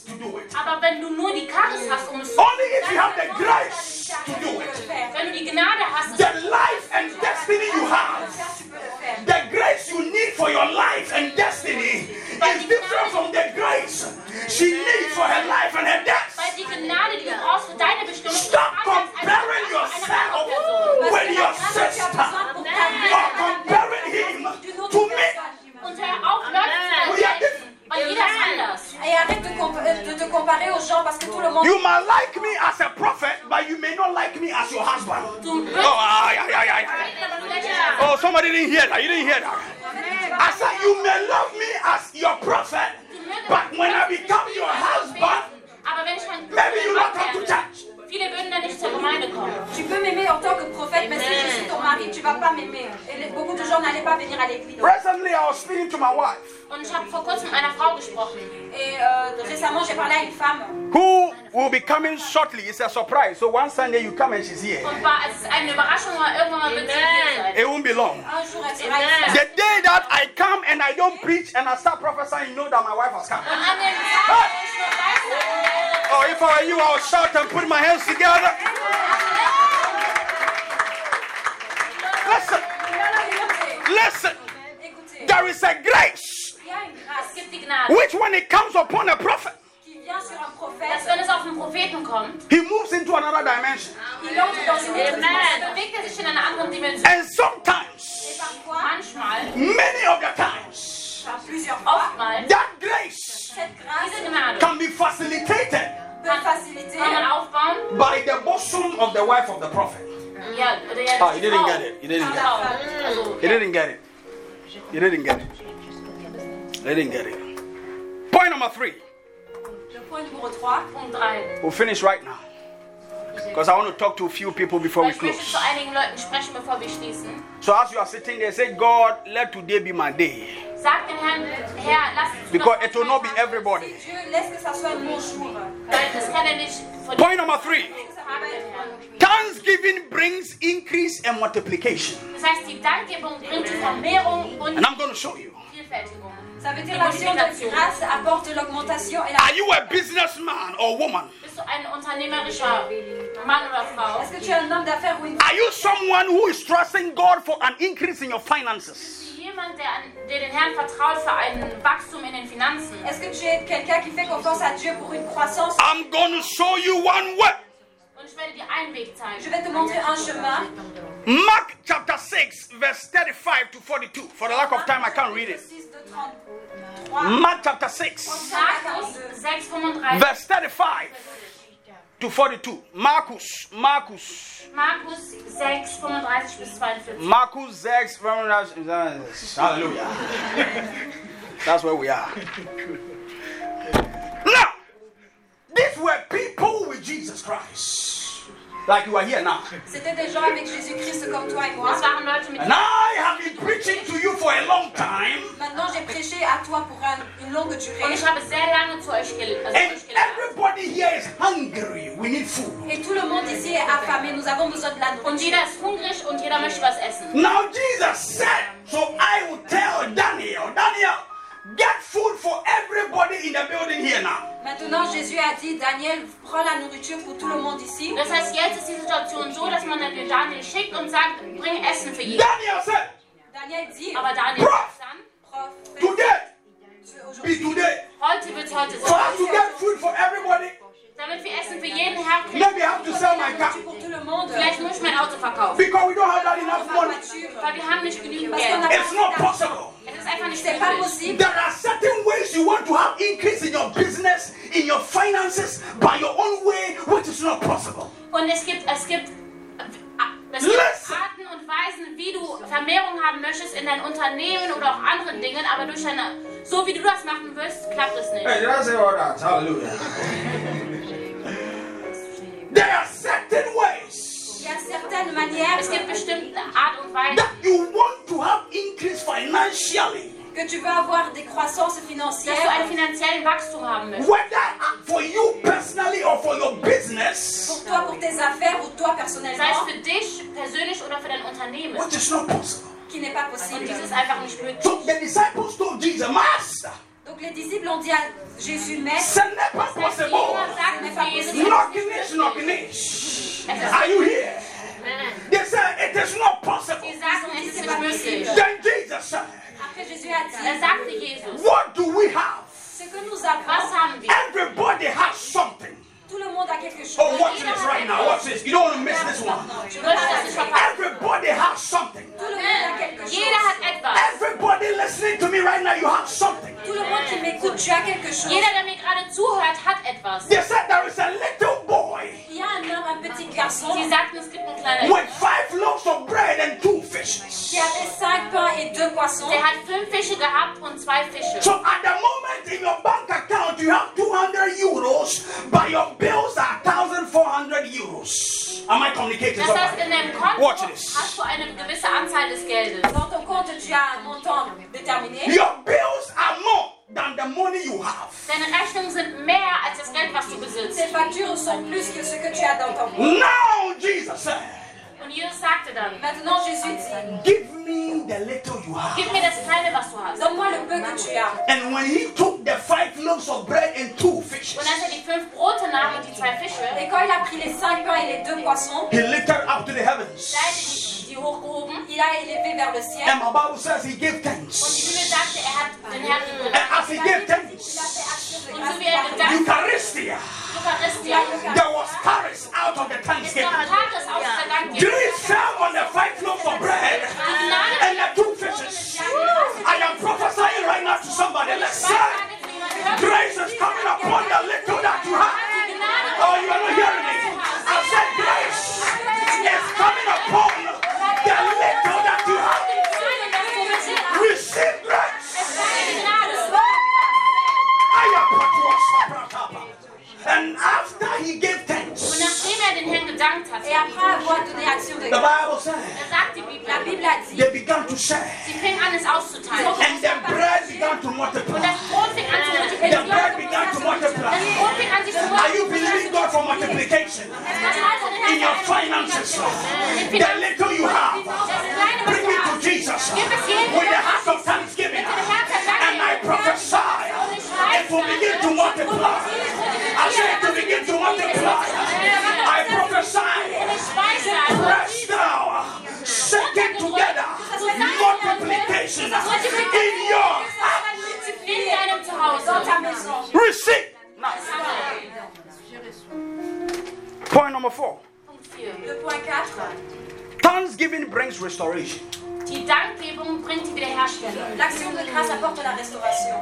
j'ai parlé à une femme who will be coming shortly. It's a surprise. So one Sunday you come and she's here. Und war, es ist eine Überraschung, aber irgendwann mal wird sie hier sein. It won't be long. un jour, elle sera ici. The day that I come and I don't preach and I start prophesying, you know that my wife has come. Und an dem Tag, wo ich nur weiß, Oh, if I were you, I would shout and put my hands together. Listen, listen. There is a grace il y a une es grâce gibt die Gnade. which, when it comes upon a prophet, wenn es auf einen Propheten kommt, he moves into another dimension. il entre dans une autre dann dimension. bewegt er sich in einer anderen Dimension. And sometimes, Et Manchmal, many of the times, par plusieurs oftmals, that grace diese Gnade can be facilitated peut faciliter kann man aufbauen. by the bosom of the wife of the prophet. Ja, oder ja, Ah, you didn't get it. You didn't get it. Frau. You didn't get it. You didn't get it. You didn't get it. Point number three. We'll finish right now. Because I want to talk to a few people before we close. zu einigen Leuten sprechen, bevor wir schließen. So as you are sitting there, say, God, let today be my day. Sag dem Herrn, Herr, lass es Because it will not be everybody. Dieu laisse que ça soit mon jour. Weil das kann er nicht von Point number three. Ça va Thanksgiving brings increase and multiplication. Das heißt, die Dankgebung bringt die Vermehrung und And I'm going to show you. Vielfältigung. Ça veut dire l'action de grâce apporte l'augmentation et la. Are you a businessman or woman? Bist du ein unternehmerischer Mann oder Frau? Est-ce que tu es un homme d'affaires ou une Are you someone who is trusting God for an increase in your finances? Jemand, der, an, der den Herrn vertraut für ein Wachstum in den Finanzen. Est-ce que tu es quelqu'un qui fait confiance à Dieu pour une croissance I'm going to show you one way. Und ich werde dir einen Weg Je zeigen. vais te montrer un chemin. Mark chapter 6, verse 35 to 42. For the lack of time, I can't read it. 6 de 33. Mark chapter 6, Markus 6, 35. verse 35 to 42. Marcus, Marcus, Markus 6, 35 bis 42. Marcus 6, verse- hallelujah. That's where we are. Now, these were people with Jesus Christ. Like you are here now. C'était des gens avec Jésus-Christ comme toi et moi. And I have been preaching to you for a long time. Maintenant, j'ai prêché à toi pour un- une longue Und durée. ich habe sehr lange zu euch, gel also And euch gelernt. everybody here is hungry. We need food. Et tout le monde ici est affamé. Nous avons besoin de la Und nourriture. jeder ist hungrig und jeder möchte was essen. Now Jesus said, so I will tell Daniel, Daniel, get food for everybody in the building here now. Maintenant, Jésus a dit, Daniel, prends la nourriture pour tout le monde ici. Das heißt, jetzt ist die Situation so, dass man den Daniel schickt und sagt, bring Essen für jeden. Daniel said, Daniel dit, Aber Daniel sagt dann, prophète, today be today. heute wird heute For us to get food for everybody, Damit wir Essen für jeden herkriegen, maybe I have to sell my car. nourriture pour tout le monde. vielleicht muss ich mein Auto verkaufen. Because we don't have that enough money. Weil wir haben nicht genügend Parce qu'on n'a Geld. It's not possible. C'est pas possible. There are certain ways you want to have increase in your business, in your finances, by your own way, which is not possible. Und es gibt, es gibt, es gibt Listen. Arten und Weisen, wie du Vermehrung haben möchtest in dein Unternehmen oder auch anderen Dingen, aber durch deine, so wie du das machen wirst, klappt es nicht. Hey, did I say all that? Hallelujah. there are certain ways Il y a certaines manières Es gibt bestimmte Art und Weise, that you want to have increase financially, que tu veux avoir des croissances dass du financières, einen finanziellen Wachstum haben möchtest. whether for you personally or for your business, pour toi, pour tes affaires ou toi Sei es personnellement, für dich persönlich oder für dein Unternehmen. which is not possible. qui n'est pas Und possible. dies ist einfach nicht möglich. So the disciples told Jesus, Master, Donc les disciples ont dit à Jésus, Maître, ce n'est pas possible. es ist Are you here? They said it is not possible. Sie sagen, es ist nicht möglich. Then Jesus said, après Jésus a Da dit, sagte Jesus, What do we have? ce que nous avons. Everybody has something. Tout le monde a quelque chose. Oh, watch this right now. Watch this. You don't want to miss this one. Tu Du veux wirst pas das nicht verpassen. Everybody has something. Tout le monde a quelque chose. Jeder hat etwas. Everybody listening to me right now, you have something. Tout le monde qui m'écoute, tu as quelque chose. Jeder, der mir gerade zuhört, hat etwas. They said there is a little boy Il y a un homme, un petit garçon Sie sagten, es gibt einen kleinen with five loaves of bread and two fishes. qui avait cinq pains et deux poissons. Der hat fünf Fische gehabt und zwei Fische. So at the moment in your bank account you have 200 euros, but your bills are 1,400 euros. Am I communicating? Das heißt, in deinem Konto Watch this. hast du eine gewisse Anzahl des Geldes. Dans ton compte, tu as un montant déterminé. Your bills are more than the money you have. Deine Rechnungen sind mehr als das Geld, was du besitzt. Tes factures sont plus que ce que tu as dans ton compte. Now Jesus said, Und Jesus sagte dann, Maintenant, Jésus dit, Give me the little you have. gib mir das Kleine, was du hast. donne-moi le peu que tu as. And when he took the five loaves of bread and two fishes, Und als er die fünf Brote nahm und die zwei Fische, Et quand il a pris les cinq pains et les deux poissons, he lifted up to the heavens. Da hat die, die hochgehoben. il a élevé vers le ciel. And my Bible says he gave thanks. Bibel sagte, hat den Herrn And as he gave thanks, fait action de Und grâce. so wie gedankt hat, Eucharistia, Eucharistia, there was charis out of the ist thanksgiving. noch Tages aus der Dank. Grace fell on the five loaves of bread and the two fishes. I am prophesying right now to somebody. Listen, grace is coming upon the little that you have. Oh, you are not hearing me. I said grace is coming upon the little that you have. Receive grace. And after he gave Und thanks, nachdem er den Herrn gedankt Et hatte, après avoir donné action de the grâce, Bible says da sagt die Bibel, la Bible a dit, they began to share, sie fing an, es auszuteilen. and the bread began to Und multiply. das Brot fing an zu The multiplizieren. bread began to Das multiply. Brot fing an sich zu Are you believing. God for multiplication in your finances? The little you have, bring it to Jesus with the heart of thanksgiving, and I prophesy it will begin to multiply. I say it will begin to multiply. I prophesy, press down, shaking together, multiplication in your In deinem dans Zuhause. ta maison. receipt. Point number four. Punkt 4. Le point 4, Thanksgiving brings restoration. Die Dankgebung bringt die Wiederherstellung. l'action de grâce apporte la restauration.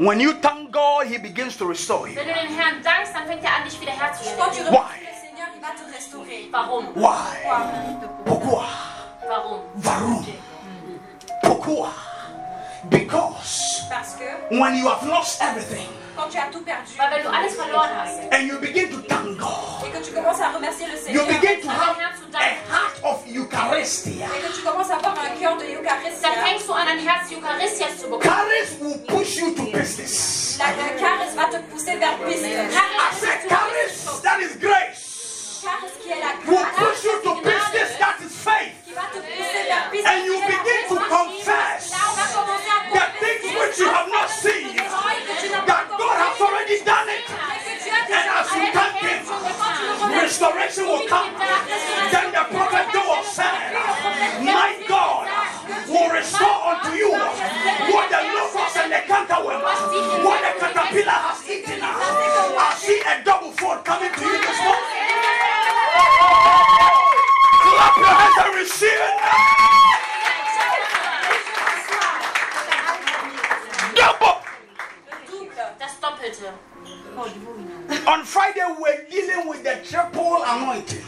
When you thank God, He begins to restore you. Wenn du den Herrn dankst, dann fängt er an, dich Quand tu wiederherzustellen. remercies le Seigneur, il va te restaurer. Warum? Why? Pourquoi? Warum? Varum. Pourquoi? Because when you have lost everything quand tu as tout perdu verloren hast and you begin to thank God, et que tu commences à remercier le you Seigneur begin to have a heart of Eucharistia. et que tu commences à avoir un cœur de Eucharistie, dann fängst du an, ein Herz Eucharistias zu bekommen. Charis will push you to business. la le charisme va te pousser vers business. I said, Charis, that is grace, Charisme qui est la will grâce, push you to business, that is faith. Qui va te pousser vers business. And you begin to confess Là, on va commencer à the things which you have not seen, that God has already done it. And as you thank Him, restoration will come. Then the prophet Joel said, My God will restore unto you what the locust and the cankerworm, what the caterpillar has eaten. I see a double fold coming to you this morning. Clap your hands and receive it Double. Das Doppelte. On Friday, we're dealing with the triple anointing.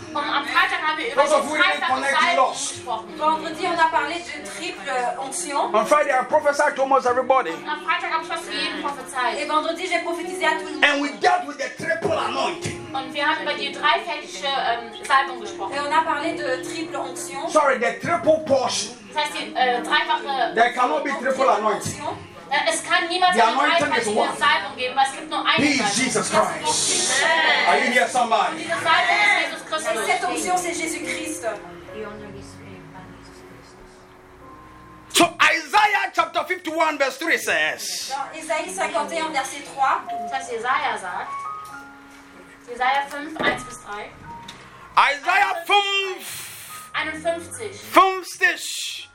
Those of you who didn't connect, lost. Vendredi, on a parlé d'une triple onction. On Friday, I prophesied to almost everybody. Et vendredi, j'ai prophétisé à tout le monde. And we dealt with the triple anointing. Und wir haben über die dreifältige ähm, Salbung gesprochen. Et on a parlé de triple onction. Sorry, the triple portion. Das heißt, die äh, dreifache. There cannot be triple anointing. onction. Äh, es kann niemals eine anointing dreifältige. Salbung geben, weil es gibt nur eine He is Jesus Das Christ. Are you here, somebody? Diese Salbung ist Jesus Et Christus. cette onction, c'est Jésus-Christ. So Isaiah chapter 51, verse 3 says, Dans Ésaïe 51, verset 3, Das heißt, sagt, Jesaja 5, 1 bis 3, Isaiah 5, 51, 50,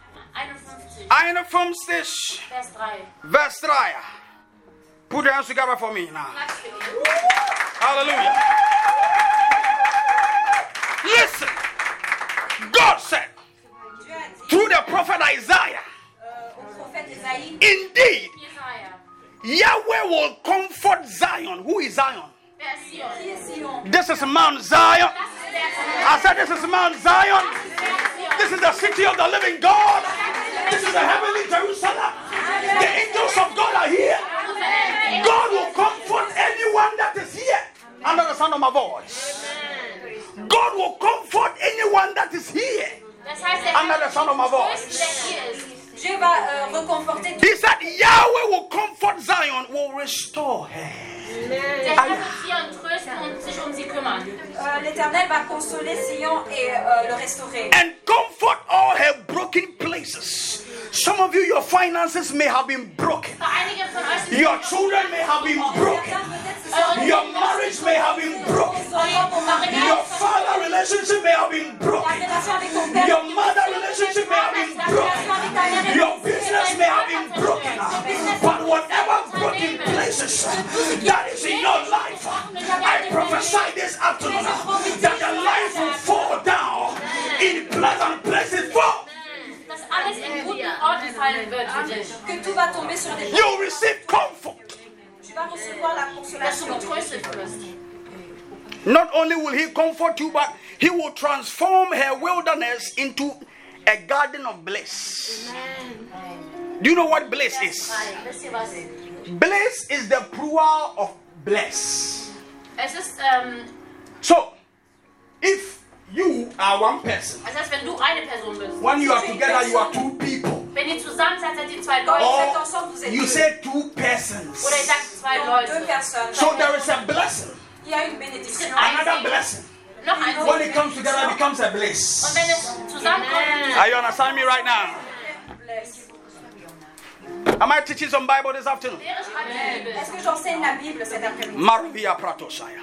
51, 51, Vers 3. verse 3. Put your hands together for me now. Klatsch für ihn. Hallelujah. Listen, God said Dieu a dit through the prophet Isaiah, au prophète Ésaïe, indeed, Yahweh will comfort Zion. Who is Zion? Wer ist Sion? qui est Sion This is Mount Zion. Das ist der I said, This is Mount Zion. This is the city of the living God. This is the heavenly Jerusalem. The angels of God are here. God will comfort anyone that is here under the sound of my voice. God will comfort anyone that is here er under the sound of my voice. Der hier ist. Dieu va euh, reconforter He said, Yahweh will comfort Zion, will restore her. Der Herr wird sie und trösten und sich sie kümmern. Euh, L'Éternel va consoler Sion et euh, le restaurer. and comfort all her broken places. Some of you, your finances may have been broken. Für einige von euch sind Your children may have been broken. Your marriage may have been broken. Your father relationship may have been broken. Your mother relationship may have been broken. Your business may have been broken. But whatever broken places that is in your life, I prophesy this afternoon that the life will fall down in pleasant places. Fall. Dass alles in guten Orten fallen wird für dich. Que tout va tomber sur des You receive comfort. Tu vas recevoir la Dass du getröstet wirst. Not only will he comfort you, but he will transform her wilderness into a garden of bliss. Do you know what bliss is? Wisst ihr was? Bliss is the plural of bless. Es ist, ähm, So, if you are one person, als heißt, wenn du eine Person bist. when you are together, you are two people. Wenn ihr zusammen seid, seid ihr zwei Quand vous Leute. êtes ensemble, vous êtes You deux. say two persons. Oder ihr sagt zwei Donc, deux Leute. So there is a blessing, Il y a une bénédiction. another blessing. Noch ein When it comes together, it becomes a Und bliss. wenn es zusammenkommt, Are you understanding me right now? Am I teaching some Bible this afternoon? wäre ich eine Est-ce que j'enseigne la Bible cet après-midi Maravia Pratosaya.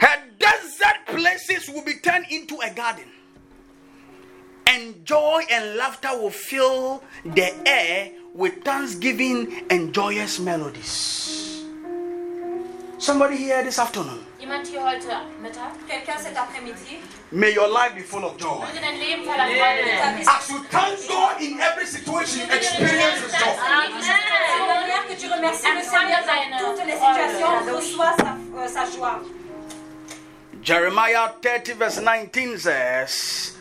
Her desert places will be turned into a garden. And joy and laughter will fill the air with thanksgiving and joyous melodies. Somebody here this afternoon. Jemand hier heute Mittag? Quelqu'un cet après-midi May your life be full of joy. Möge dein Leben voller Freude ta sein. vie As you thank God in every situation, experience His joy. De Jeremiah 30, verse 19 says,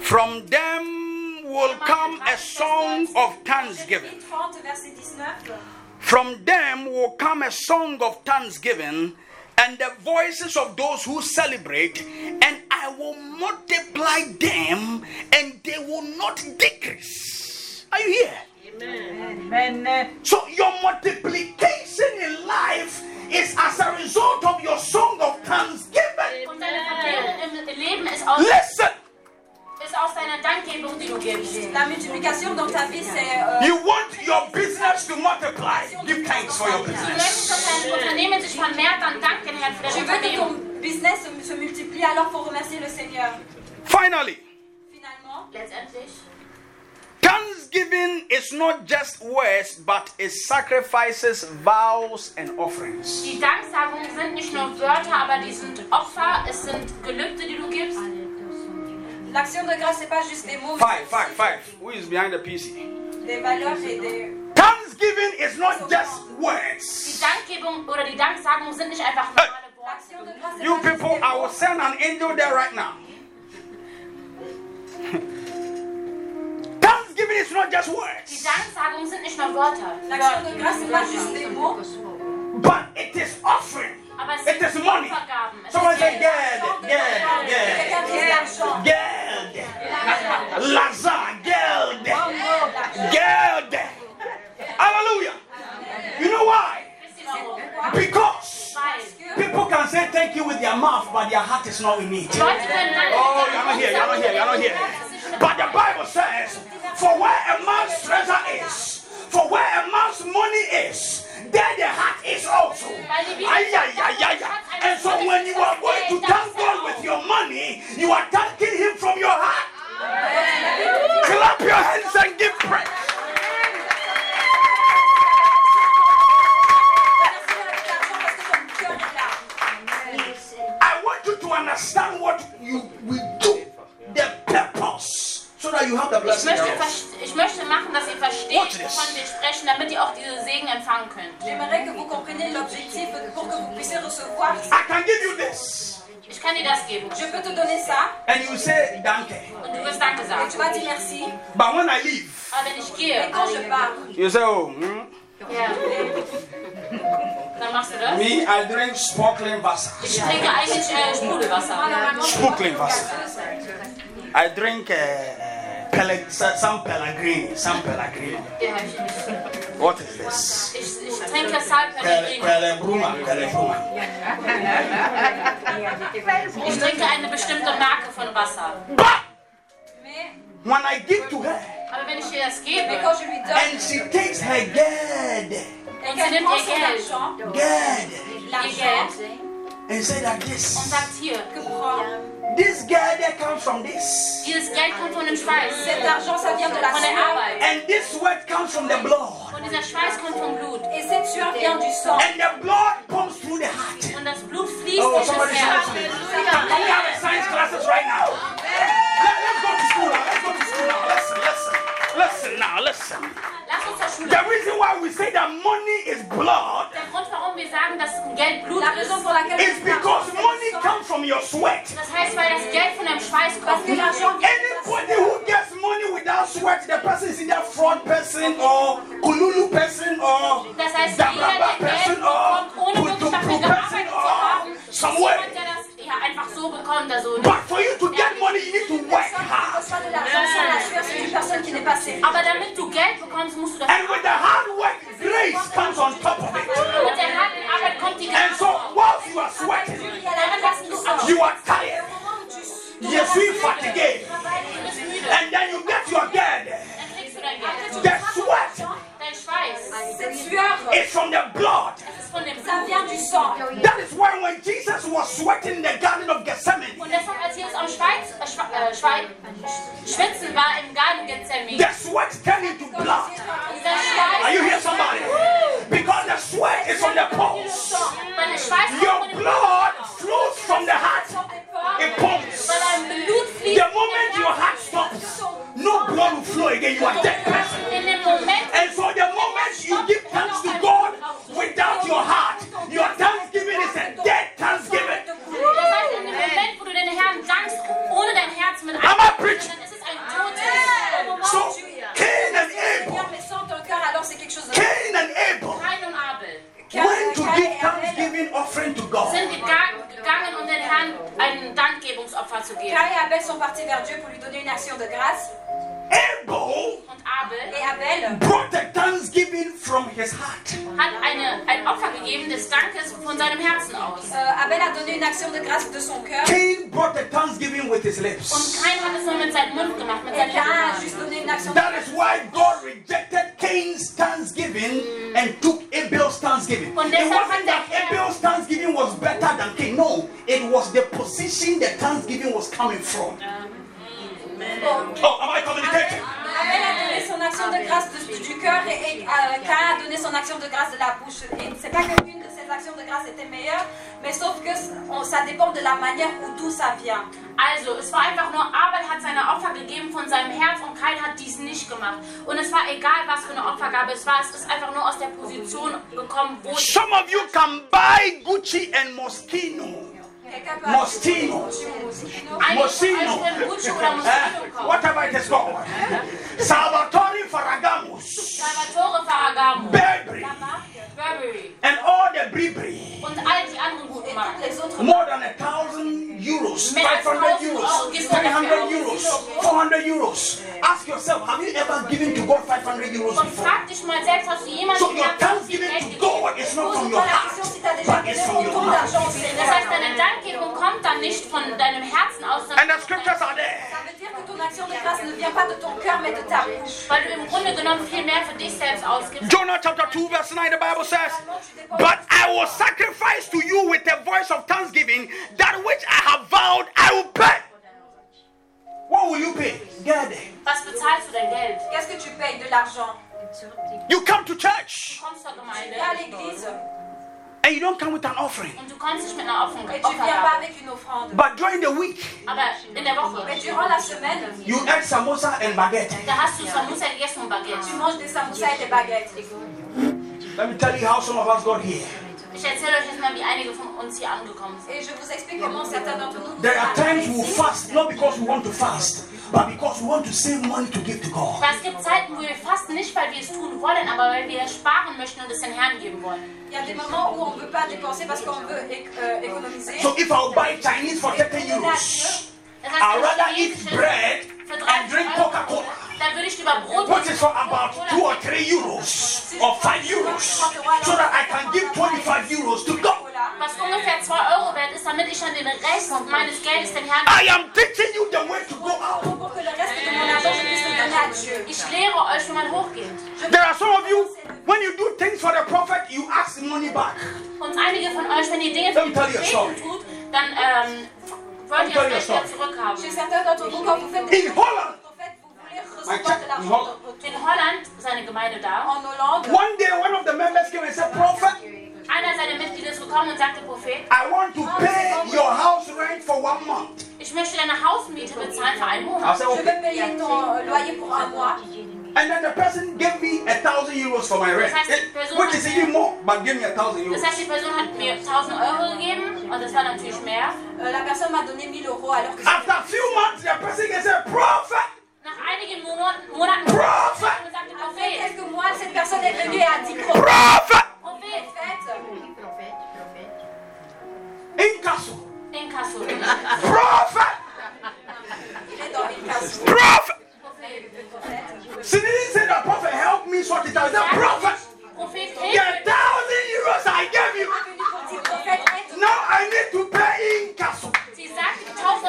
From them will come a song of thanksgiving. 30, verset 19. From them will come a song of thanksgiving and the voices of those who celebrate, and I will multiply them and they will not decrease. Are you here? So, your multiplication in life is as a result of your song of thanksgiving. Und deine Vermehrung im Leben ist Listen, ist aus deiner Dankgebung, die du gibst. La multiplication dans ta vie, c'est. euh, you want your business to multiply. Give thanks for your business. möchtest, dass dein Unternehmen sich vermehrt, dann dank den Herrn für veux que ton business se, se multiplie, alors faut remercier le Seigneur. Finally, Finalement, Letztendlich, Thanksgiving is not just words, but it sacrifices, vows, and offerings. die Danksagungen sind nicht nur Wörter, aber die sind Opfer, es sind Gelübde, die du gibst. l'action de grâce, c'est pas juste des mots, Five, five, five. Who is behind the PC? des valeurs et des. Thanksgiving is not just words. Die words. Dankgebung oder die Danksagungen sind nicht einfach normale Worte. L'action de grâce, c'est You people, I will send an angel there right now. Thanksgiving is not just Die words, Danksagungen sind nicht nur Wörter, L'action de grâce, c'est pas juste des mots. but it is offering. aber es It money. Someone say, Geld. Geld, Geld, Geld, Quelqu'un qui a de l'argent. Geld, Lazar, Geld, Geld. Hallelujah. You know why? Wisst ihr warum? Because people can say thank you with their mouth, but their heart is not in it. Leute können Danke Oh, you're not here, you're not here, you're not here. But the Bible says, for where a man's treasure is, for where a man's money is, there the heart is also. Ay, ay, ay, ay, ay. And so when you are going to thank God with your money, you are thanking Him from your heart. Clap your hands and give praise. Understand what you will do, the purpose, so that you have the Ich blessing. möchte, thereof. ver- ich möchte machen, dass ihr Watch versteht, this. wovon wir sprechen, damit ihr auch diese Segen empfangen könnt. J'aimerais que vous compreniez l'objectif pour que vous puissiez recevoir. I can give you this. Ich kann dir das geben. Je peux te donner ça. And you say, Danke. Und du wirst Danke Et sagen. tu vas dire merci. But when I leave, Aber wenn ich Et gehe, quand je pars, you say, Oh, hmm, ja, dann machst du das. me, I drink sparkling Wasser. Ich trinke eigentlich äh, Sprudelwasser. Sparkling Wasser. I drink uh, uh, Pele- some Pellegrini. Some Pellegrini. Ja, hab ich nicht. What is this? Ich, ich trinke San Pellegrino. Pellebruma. Pellebruma. Ich trinke eine bestimmte Marke von Wasser. But when I give to her, Aber wenn ich ihr das mais gebe quand je lui donne and she takes her gerd, et qu'elle prend son argent, gerd, l'argent and say that und this, sagt hier, que prend, this gerd comes from this, dieses Geld kommt von dem Schweiß, cet argent, ça vient de la von der. Arbeit. and this sweat comes from the blood, Und dieser Schweiß kommt vom Blut. Et cette sueur vient du sang. and the blood pumps through the heart. Und das Blut fließt Oh, durch somebody das shout Herz. to me. Can we have science classes right now? Listen now. Listen. Lass uns zur Schule. The reason why we say that money is blood Der Grund, warum wir sagen, dass Geld Blut ist, raison is because money comes from your sweat. das heißt, weil das Geld von deinem Schweiß kommt. que l'argent vient de la Anybody who gets money without sweat, the person is either fraud person or kululu person or Das heißt, jeder, dabraba der Geld person or bekommt, ohne wirklich person gearbeitet zu haben, or ist some way. jemand, der das ja, einfach so bekommt. Also, But for you to get money, you need to work hard. reçoit de l'argent sans la sueur, c'est une personne qui n'est pas sérieuse. aber damit du Geld bekommst, musst du das And with the hard work, grace comes on top of it. Mit der harten Arbeit kommt die And so Gnade. whilst you are sweating, Il y a la grâce qui sort. you are tired, Au moment où tu you feel fatigued, Du bist müde. and then you get your gird. Dann kriegst du dein Geld. The sweat Dein Schweiß. cette sueur, is from the blood. Das ist von dem ça Blut. vient du sang. That is why when Jesus was sweating in the Garden of Gethsemane, Und deshalb, als Jesus am Schweiz, euh, Schwe euh, Schwei Schwitzen war im Garten Gethsemane, the sweat turned into blood. Are you here, somebody? Because the sweat is from the pulse. Action de grâce de son cœur. Cain brought a thanksgiving with his Und lips. Kain hat es nur mit seinem Mund gemacht, mit Et seinen Cain a Lippen. juste donné une action de That is why God rejected Cain's thanksgiving and took Abel's thanksgiving. Und It wasn't hat that Abel's thanksgiving was better than Cain. No, it was the position the thanksgiving was coming from. Oh, am I communicating? Abel a donné son action de grâce de- du cœur et, et, euh, Cain a donné son action de grâce de la bouche. Et c'est pas qu'une actions de grâce était meilleure, mais sauf que on- ça dépend de la manière où d'où ça vient. Also, es war einfach nur, Abel hat seine Opfer gegeben von seinem Herz und Kain hat dies nicht gemacht. Und es war egal, was für eine Opfergabe es war, es ist einfach nur aus der Position gekommen, wo Some of you can buy Gucci and Moschino. Moschino. Moschino. Einige Moschino. von euch werden Gucci oder Eh, whatever it is called. Salvatore Ferragamus. Salvatore Ferragamo, Burberry. Burberry And all the Bribri. und all die anderen guten Et toutes Marken. les autres More than a thousand euros, 500 euros, Euro gibst du dafür 300 euros, 400 euros. Ask yourself, have you ever given to God 500 euros before? frag dich mal selbst, hast du jemals So your gesagt, so thanksgiving to? God is not from your heart, question si tu as déjà but it's from your autant heart. d'argent au Seigneur. Das heißt, deine Dankgebung kommt dann nicht von deinem Herzen aus, And the scriptures are there. Ça veut dire que ton action de grâce ne vient pas de ton cœur, mais de ta bouche. weil du im Grunde genommen viel mehr für dich selbst ausgibst. Jonah chapter 2, verse 9, the Bible says, But I will sacrifice to you with a voice of thanksgiving that which I have vowed I will pay. What will you pay? Get it. Was bezahlst du dein Geld? Qu'est-ce que tu payes de l'argent You come to church Du kommst zur Gemeinde Viens à l'église and you don't come with an offering. und du kommst nicht mit einer Offenung. et tu viens pas avec. But during the week, Aber in der Woche, Mais durant la semaine, you eat samosa and baguette. da hast Samosa gegessen und tu Baguette. manges des samoussas et des baguettes. Let me tell you how some of us got here. Ich erzähle euch jetzt mal, wie einige von uns hier angekommen sind. Et je vous explique comment certains d'entre nous. There are times we fast not because we want to fast, but because we want to save money to give to God. Aber es gibt Zeiten, wo wir fasten, nicht weil wir es tun wollen, aber weil wir sparen möchten und es den Herrn geben wollen. Il y a des moments où on ne veut pas dépenser parce qu'on veut euh, économiser. So if I buy Chinese for 30 euros, Heißt, rather eat bread and 30 drink Euro Coca-Cola. Dann würde ich lieber Brot which is for essen, about two or three euros or five euros, so that I can give 25 euros to God. was ungefähr 2 Euro wert ist, damit ich dann den Rest meines Geldes den Herrn I am teaching you the way to go out. Ich lehre euch, wie man hochgeht. There are some of you, when you do things for the prophet, you ask the money back. Und einige von euch, wenn ihr Dinge Let für me die tell you a story. Propheten tut, dann ähm, wollt ihr tell you a es gleich wieder story. zurückhaben. Chez certains d'entre vous, quand vous faites des In Holland, prophètes, vous voulez ah, recevoir check- de l'argent in Holland. de retour. In Holland, seine Gemeinde da, En Hollande, one day one of the members came and said, Prophet, einer seiner Mitglieder ist gekommen und sagte, Prophet, I want to ah, pay your house rent for one month. ich möchte deine Hausmiete bezahlen für einen I Monat. said, je okay. vais payer ton euh, loyer pour un mois. And then the person gave me a thousand euros for my rent, eh, which is even more, but give me a thousand Das euros. heißt, die Person hat mir 1000 Euro gegeben und das war natürlich mehr. Euh, la personne m'a donné 1000 euros alors que After a few months, the person can say, Prophet, Nach einigen Monaten, Monaten Prophet! und sagte, après Prophet, quelques mois, cette personne est venue et a dit prophète. Prophet, Prophet, Prophète, Incasso, Inkasso. Prophet, il est dans une case. Prophet. She didn't say that prophet help me sort it out. He said, Prophet, the thousand euros I gave you. Now I need to pay die 1000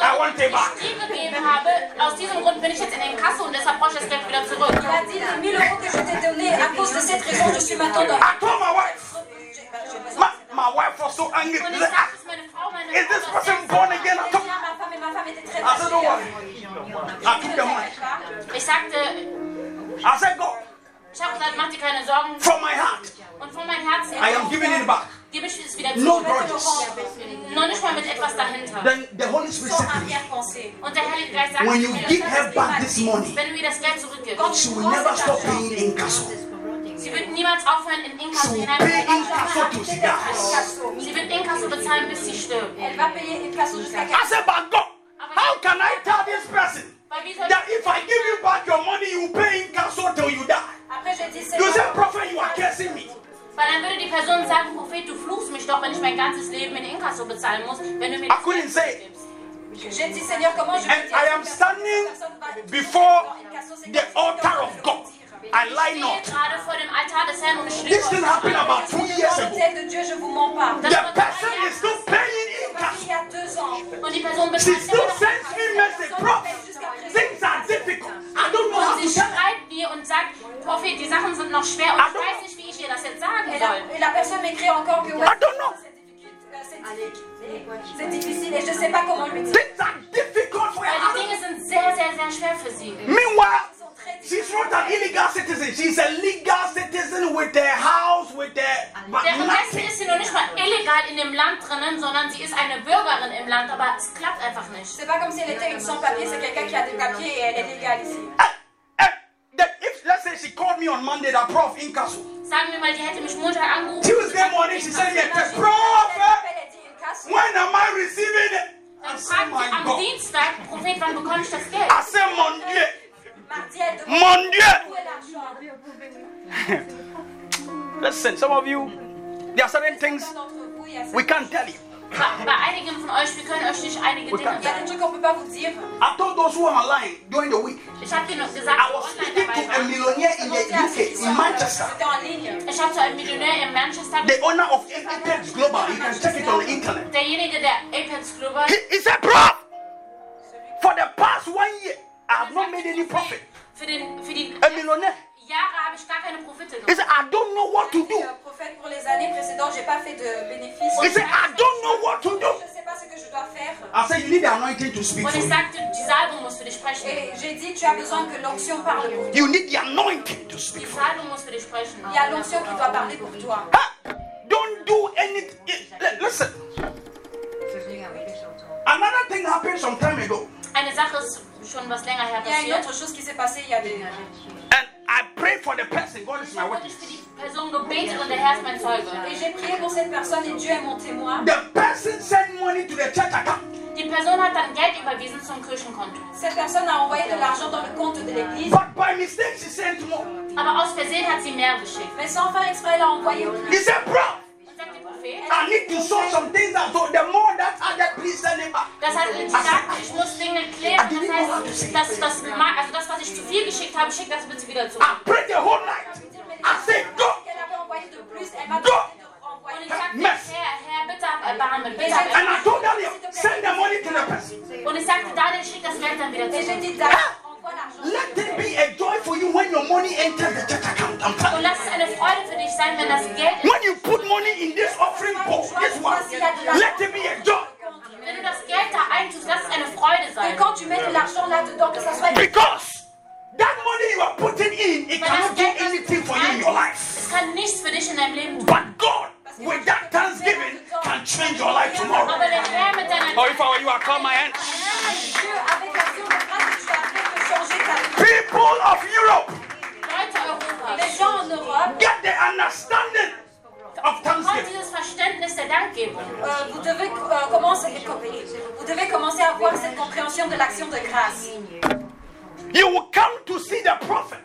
I want it back. ich dir gegeben habe, aus diesem Grund bin ich jetzt in den Kasse und deshalb brauche ich das Geld wieder zurück. A dit les 1000 euros que je t'ai donnés, à cause de cette raison, je suis maintenant dans. I told my wife. My, my wife was so angry. "Ah, Is this person born again? I told, I said. I took the money. Ich sagte, I said, God, ich habe gesagt, mach dir keine Sorgen. from my heart, Und von meinem Herzen I am giving it back. gebe ich es wieder No zurück. grudges. Noch nicht mal mit etwas dahinter. Then the Holy Spirit Sans said to me, arrière-pensée. Und der Heilige Geist sagt when mir, you give her back this money, wenn du ihr das Geld zurückgibst, Quand she will never stop argent, paying Incasso. sie wird niemals aufhören, in She Inkasso will pay Incasso she dies. Sie wird Inkasso bezahlen, bis sie stirbt. elle va payer une casse jusqu'à I said, but God, how can I tell this person Weil wie soll that if I give you back your money, you pay Incasso till you die? You say, prophet, you are cursing me. Weil dann würde die Person sagen, Prophet, du fluchst mich doch, wenn ich mein ganzes Leben in Inkasso bezahlen muss, wenn du mir I das couldn't Geld say. gibst. j'ai dit, Seigneur, comment je And I am standing personne, personne va- before dans une casse, c'est the altar of God. I lie not. gerade vor dem Altar des Herrn und ich This thing happened about two years ago. l'hôtel de Dieu, je vous mens pas. The person is still paying Il Incasso. y a deux ans. Und die Person She still sends die Sachen sind noch schwer und ich weiß nicht, wie ich ihr das jetzt sagen Et la, soll. et la personne m'écrit encore que ouais, I don't know. c'est difficile, euh, c'est difficile, c'est difficile et je sais pas comment lui dire. Things are difficult for Weil die her. Dinge sind sehr, sehr, sehr schwer für sie. Meanwhile, Ils sont très she's not an illegal citizen. She's a legal citizen with a house, with ah, a but Währenddessen nothing. ist sie noch nicht mal illegal in dem Land drinnen, sondern sie ist eine Bürgerin im Land, aber es klappt einfach nicht. C'est pas comme si elle était une sans-papier, c'est quelqu'un qui a des papiers et elle est légale ici. Eh, eh, let's say she called me on Monday, that prof Incasso. Sagen wir mal, die hätte mich Montag angerufen. Tuesday morning, she sent me a text, Elle prophet. m'appelle, elle dit une casse. When am I receiving it? I Dann said, fragt sie am God. Dienstag, Prophet, wann bekomme ich das Geld? I said, mon Dieu, mon Dieu. où est l'argent. Listen, some of you, there are certain things Certains d'entre vous, il y a we can't tell you. Bei, bei einigen von euch, wir können euch nicht einige Dinge il y a sagen. trucs qu'on peut pas vous dire. I told those who are online during the week. Ich habe dir gesagt, I was speaking to a millionaire in the J'étais à ceux UK, in Manchester. C'était en ligne. Ich habe zu einem Millionär in Manchester The owner of Apex Global. You can check it on the internet. derjenige, der Apex Global, He, he said, Bro, for the past one year, I have not made any profit. für, den, für die A millionaire. He said, I don't know what to do. un prophète pour les années précédentes, j'ai pas fait de bénéfices. He said, I don't know what to do. Je sais pas ce que je dois faire. I said, You need the anointing to speak for you. Et j'ai dit, tu as besoin que l'onction parle pour toi. You need the anointing to speak for you. Il y a l'onction qui doit parler pour toi. Huh? Don't do anything. Li- Listen, another thing happened some time ago. Eine Sache ist schon was länger her Il y a une passiert. autre chose qui s'est passée, il y a des... And I pray for the person. God is my witness. Et j'ai prié pour cette personne et Dieu est mon témoin. The person sent money to the church account. Die Person hat dann Geld überwiesen zum Kirchenkonto. Cette personne a envoyé de l'argent dans le compte de l'église, But by mistake, she sent more. Aber aus Versehen hat sie mehr geschickt. mais sans faire exprès, elle a envoyé He plus. said, Bro, I need to sort some things out. So the more that added, please send it back. das heißt, sie sagt, ich muss Dinge klären. Das heißt, das, das, also das, was ich zu viel geschickt habe, schickt das bitte wieder zurück. I prayed the whole night. I said, Go. qu'elle avait envoyé de plus, elle m'a Go. demandé de Und renvoyer. ich sagte, Mess. Herr, Herr, bitte hab Erbarmen, bitte Et hab j'ai And I Erbarmen. told Daniel, send the money to the person. Und ich sagte, Daniel, schick das Geld dann wieder Et j'ai zurück. Dit, Daniel, envoie l'argent. Let it be a joy for you when your money enters the church account. I'm Und telling you. lass es eine Freude für dich sein, wenn das Geld, When you put money in this offering bowl, this one, let it be a joy. wenn du das Geld da eintust, lass es eine Freude Que sein. quand tu mets de l'argent là-dedans, que ça soit Because that money you are putting in, it cannot do anything for you in your life. es kann nichts für dich in deinem Leben tun. But God, with that thanksgiving, can change your life tomorrow. Aber der Herr mit deiner Oh, if I were you, I'd call my hands. Dieu, avec l'action de grâce People of Europe, Leute Europas, Les gens en Europe, get the understanding of thanksgiving. dieses Verständnis der Dankgebung. euh, vous, devez, euh, commencer, vous devez commencer à avoir cette compréhension de l'action de grâce. You will come to see the prophet.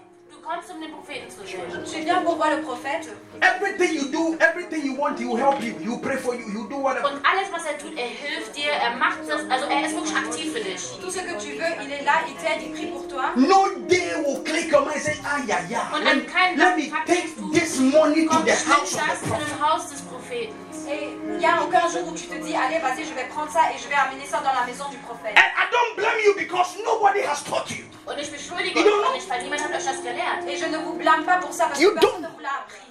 Du kommst, den Propheten zu sehen. Tu viens pour voir le prophète. Everything you do, everything you want, he will help you. He will pray for you. He will do whatever. Und alles, was er tut, er hilft dir, er macht das, also er ist wirklich aktiv für dich. Tout ce que tu veux, il est là, il t'aide, il prie pour toi. No day will click your mind and say, ah, yeah, yeah. Und Let, an keinem let me take this money to the house of the zu prophet. Et il n'y a aucun jour où tu te dis, allez, vas-y, je vais prendre ça et je vais amener ça dans la maison du prophète. And I don't blame you because nobody has taught you. Und ich beschuldige You euch don't auch know? nicht, weil niemand hat euch das gelehrt. Et je ne vous blâme pas pour ça parce You que personne ne vous l'a appris.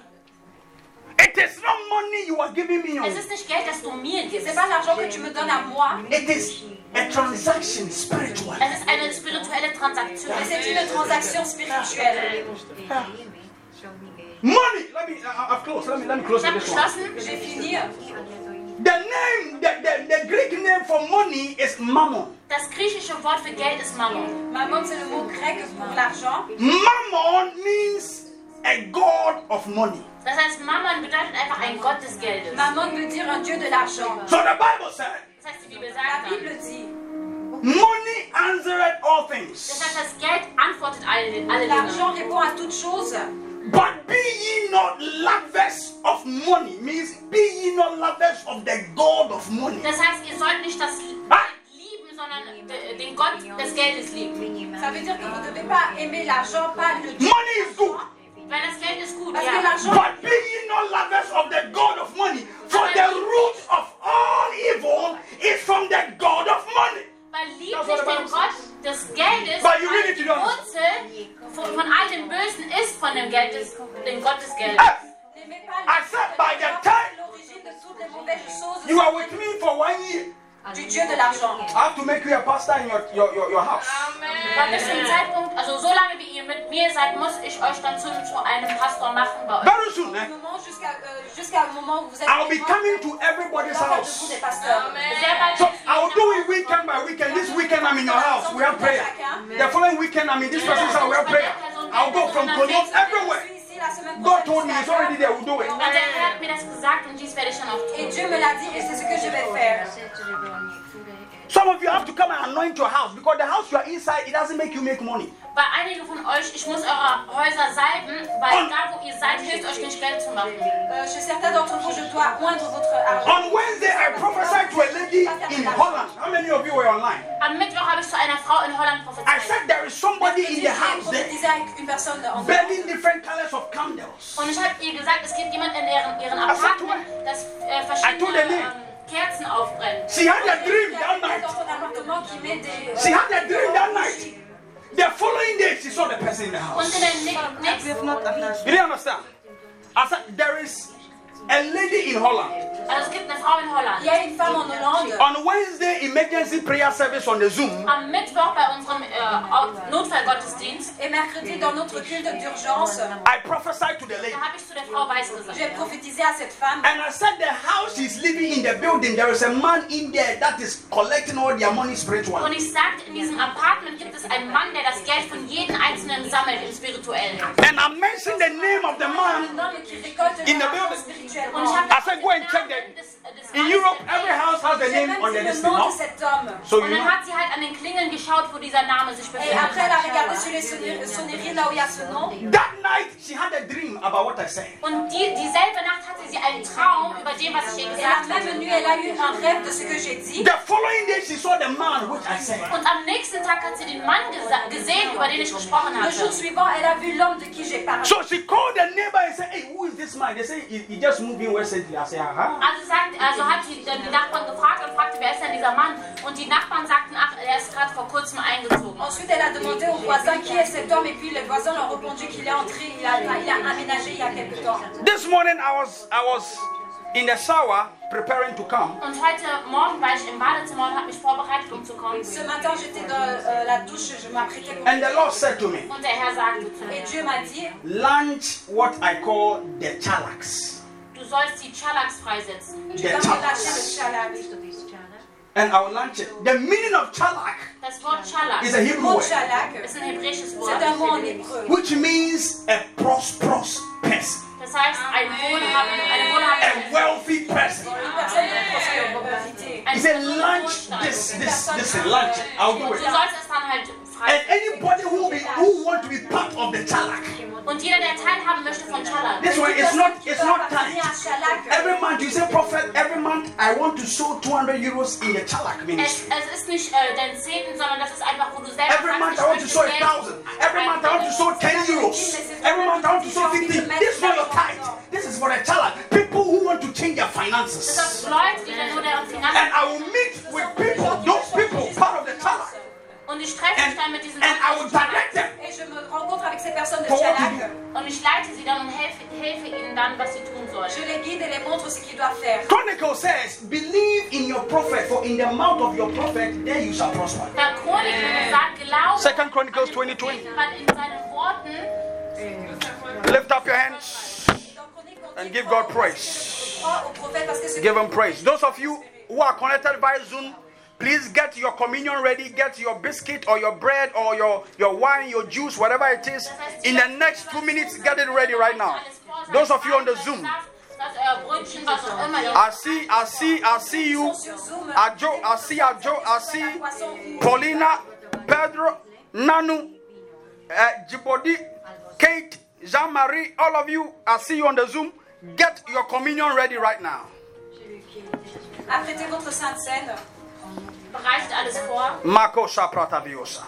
It is not money you are giving me. Es oh. ist nicht Geld, das du mir gibst. C'est pas l'argent que tu me donnes à moi, It is a transaction spiritual. Es ist eine spirituelle Transaktion. mais c'est une transaction spirituelle. Money. Let me. I, I've closed. Let me. Let me close with this one. geschlossen. J'ai fini. The name, the, the, the Greek name for money is mammon. Das griechische Wort für Geld ist Mammon. Mammon, c'est le mot grec pour l'argent. Mammon means a god of money. Das heißt, Mammon bedeutet einfach ein Gott des Geldes. Mammon veut dire un dieu de l'argent. So the Bible said, Das heißt, die Bibel sagt dann. Bible dit, money answered all things. Das heißt, das Geld antwortet alle, alle l'argent Dinge. répond à toutes choses. But be ye not lovers of money means be ye not lovers of the God of money. Das heißt, ihr sollt nicht das lieben, sondern den Gott des Geldes lieben. Ça veut dire que vous ne devez pas aimer l'argent, pas le dieu. money is good. Weil das Geld ist gut, Parce que ja. l'argent, But be ye not lovers of the God of money. For the root of all evil is from the God of money. Weil liebt nicht den Gott des Geldes, But you weil really die. Wurzel von, von all dem Bösen ist von dem Geld des, dem Gott des Geldes. I said by the time you are with me for one year, du dieu de l'argent. I have to make you a pastor in your, your, your, your house. Weil bis zu dem Zeitpunkt, also so lange wie ihr mit mir seid, muss ich euch dann zu, zu einem Pastor machen bei euch. Very soon, eh? Jusqu'à euh, moment où vous êtes I'll be coming to everybody's on va faire de vous house. des pasteurs. Sehr bald So I'll do it weekend by weekend. This weekend I'm in your house. We have prayer. The following weekend I'm in this person's house. We have prayer. I'll go from Cologne everywhere. Suis ici la semaine God told me jusqu'à it's already there. We'll do it. Und der Herr hat mir das gesagt und dies werde ich dann auch Et tun. Dieu me l'a dit et c'est ce que je vais faire. Some of you have to come and anoint your house because the house you are inside it doesn't make you make money. Bei einigen von euch, ich muss eure Häuser salben, weil da, wo ihr seid, hilft euch nicht Geld zu machen. Euh, chez certains d'entre vous, je dois oindre votre argent. On Wednesday I prophesied to a lady in Holland. How many of you were online? Am Mittwoch habe ich zu einer Frau in Holland I said there is somebody in the house there prophétisé avec une personne en burning different colors of candles. Und ich habe ihr gesagt, es gibt jemand in deren, ihren Apartment, das äh, I told verschiedene name. Ähm, Kerzen aufbrennt. She had a dream Il y a that night. dans son appartement qui met des... She had a dream that night. The following day she saw the person in the house. in der nä- nächsten You didn't understand? I said there is a lady in Holland. Also es gibt eine Frau in Holland. Il y a une femme en Hollande. On Wednesday, emergency prayer service on the Zoom. Am Mittwoch bei unserem äh, Notfallgottesdienst, Et mercredi, dans notre culte d'urgence, I prophesied to the lady. da habe ich zu der Frau Weiß gesagt. j'ai prophétisé à cette femme. And I said, the house is living in the building, there is a man in there that is collecting all their money spiritually. Und spiritually. ich sagte, in diesem Apartment gibt es einen Mann, der das Geld von jedem Einzelnen sammelt im Spirituellen. And I mentioned the name of the man. homme qui récolte In the building. Und ich spirituellement. habe I said, go and check the. Uh, In Europe, every house has a J'ai name même on the dit le list nom de now. cet homme. So Und you dann know. hat sie halt an den Klingeln geschaut, wo dieser Name sich Et befindet. après, elle a regardé sur les sonneries, sonneries là où il y a ce nom. That night, she had a dream about what I said. Und die, dieselbe Nacht hatte sie einen Traum über dem, was ich ihr Et la gesagt même habe. nuit, elle a eu un rêve de ce que j'ai dit. The following day, she saw the man which I said. Und am nächsten Tag hat sie den Mann gesa- gesehen, über den ich gesprochen Le jour hatte. suivant, elle a vu l'homme de qui j'ai parlé. So she called the neighbor and said, Hey, who is this man? They say he, he just moved in recently. I said. Also, sagt, also hat die, die Nachbarn gefragt und fragte, wer ist denn dieser Mann? Und die Nachbarn sagten, ach, er ist gerade vor kurzem eingezogen. Ensuite, elle a demandé aux voisins qui est cet homme. Et puis, les voisins lui répondu qu'il est entré, il a, il a aménagé il y a quelque temps. This morning I was I was in the shower preparing to come. Und heute Morgen war ich im Badezimmer und habe mich vorbereitet, um zu kommen. Ce matin, j'étais dans euh, la douche, je m'apprêtais pour. And the Lord said to me, Und der Herr sagte zu Et Dieu m'a dit Launch what I call the chalaks. Du sollst die Chalaks freisetzen. The vas me lâcher le chalaks. And I will launch it. The meaning of chalak Das Wort Chalak is a Hebrew word, ist ein hebräisches Wort. un mot en hébreu. which means a prosperous person, Das heißt, ein wohlhabender, eine a wealthy person. Une personne de. He said, launch this, this, this, and launch. I'll do Du it. sollst es dann halt And anybody who be, who want to be part of the chalak, Und jeder, der teilhaben möchte von Chalak, this one it's not it's not tight. Every month you say, prophet, every month I want to sow 200 euros in the chalak es, ministry. es ist nicht äh, dein Zehnten, sondern das ist einfach, wo du selber Every month I want to sow a thousand. Every month I want to sow 10 euros. Every month I want to sow 15. This is not your tithe. This is for the chalak. People who want to change their finances. sind Leute, die dann nur deren And I will meet with people, those people, part of the chalak. Und ich treffe And, mich dann mit diesen and I will Leuten direct them Et je me rencontre avec ces personnes de for what to Chalak. do. und ich leite sie dann und helfe, helfe ihnen dann, was sie tun sollen. Je les guide et les montre ce qu'ils doivent faire. Chronicle says, believe in your prophet, for in the mouth of your prophet, there you shall prosper. Da Chroniken sagt, glaube Second Chronicles an den 20:20. In seinen Worten Lift up your hands Dans Chronique, on and give God praise. crois au prophète parce que c'est Give him praise. Those of you who are connected by Zoom, please get your communion ready. Get your biscuit or your bread or your, your wine, your juice, whatever it is. In the next two minutes, get it ready right now. Those of you on the Zoom, I see, I see, I see you. Ajo, I see Ajo, I see Paulina, Pedro, Nanu, uh, Jibodi, Kate, Jean Marie, all of you. I see you on the Zoom. Get your communion ready right now. Votre sainte. Bereitet alles vor. Mako Shaprataviosha.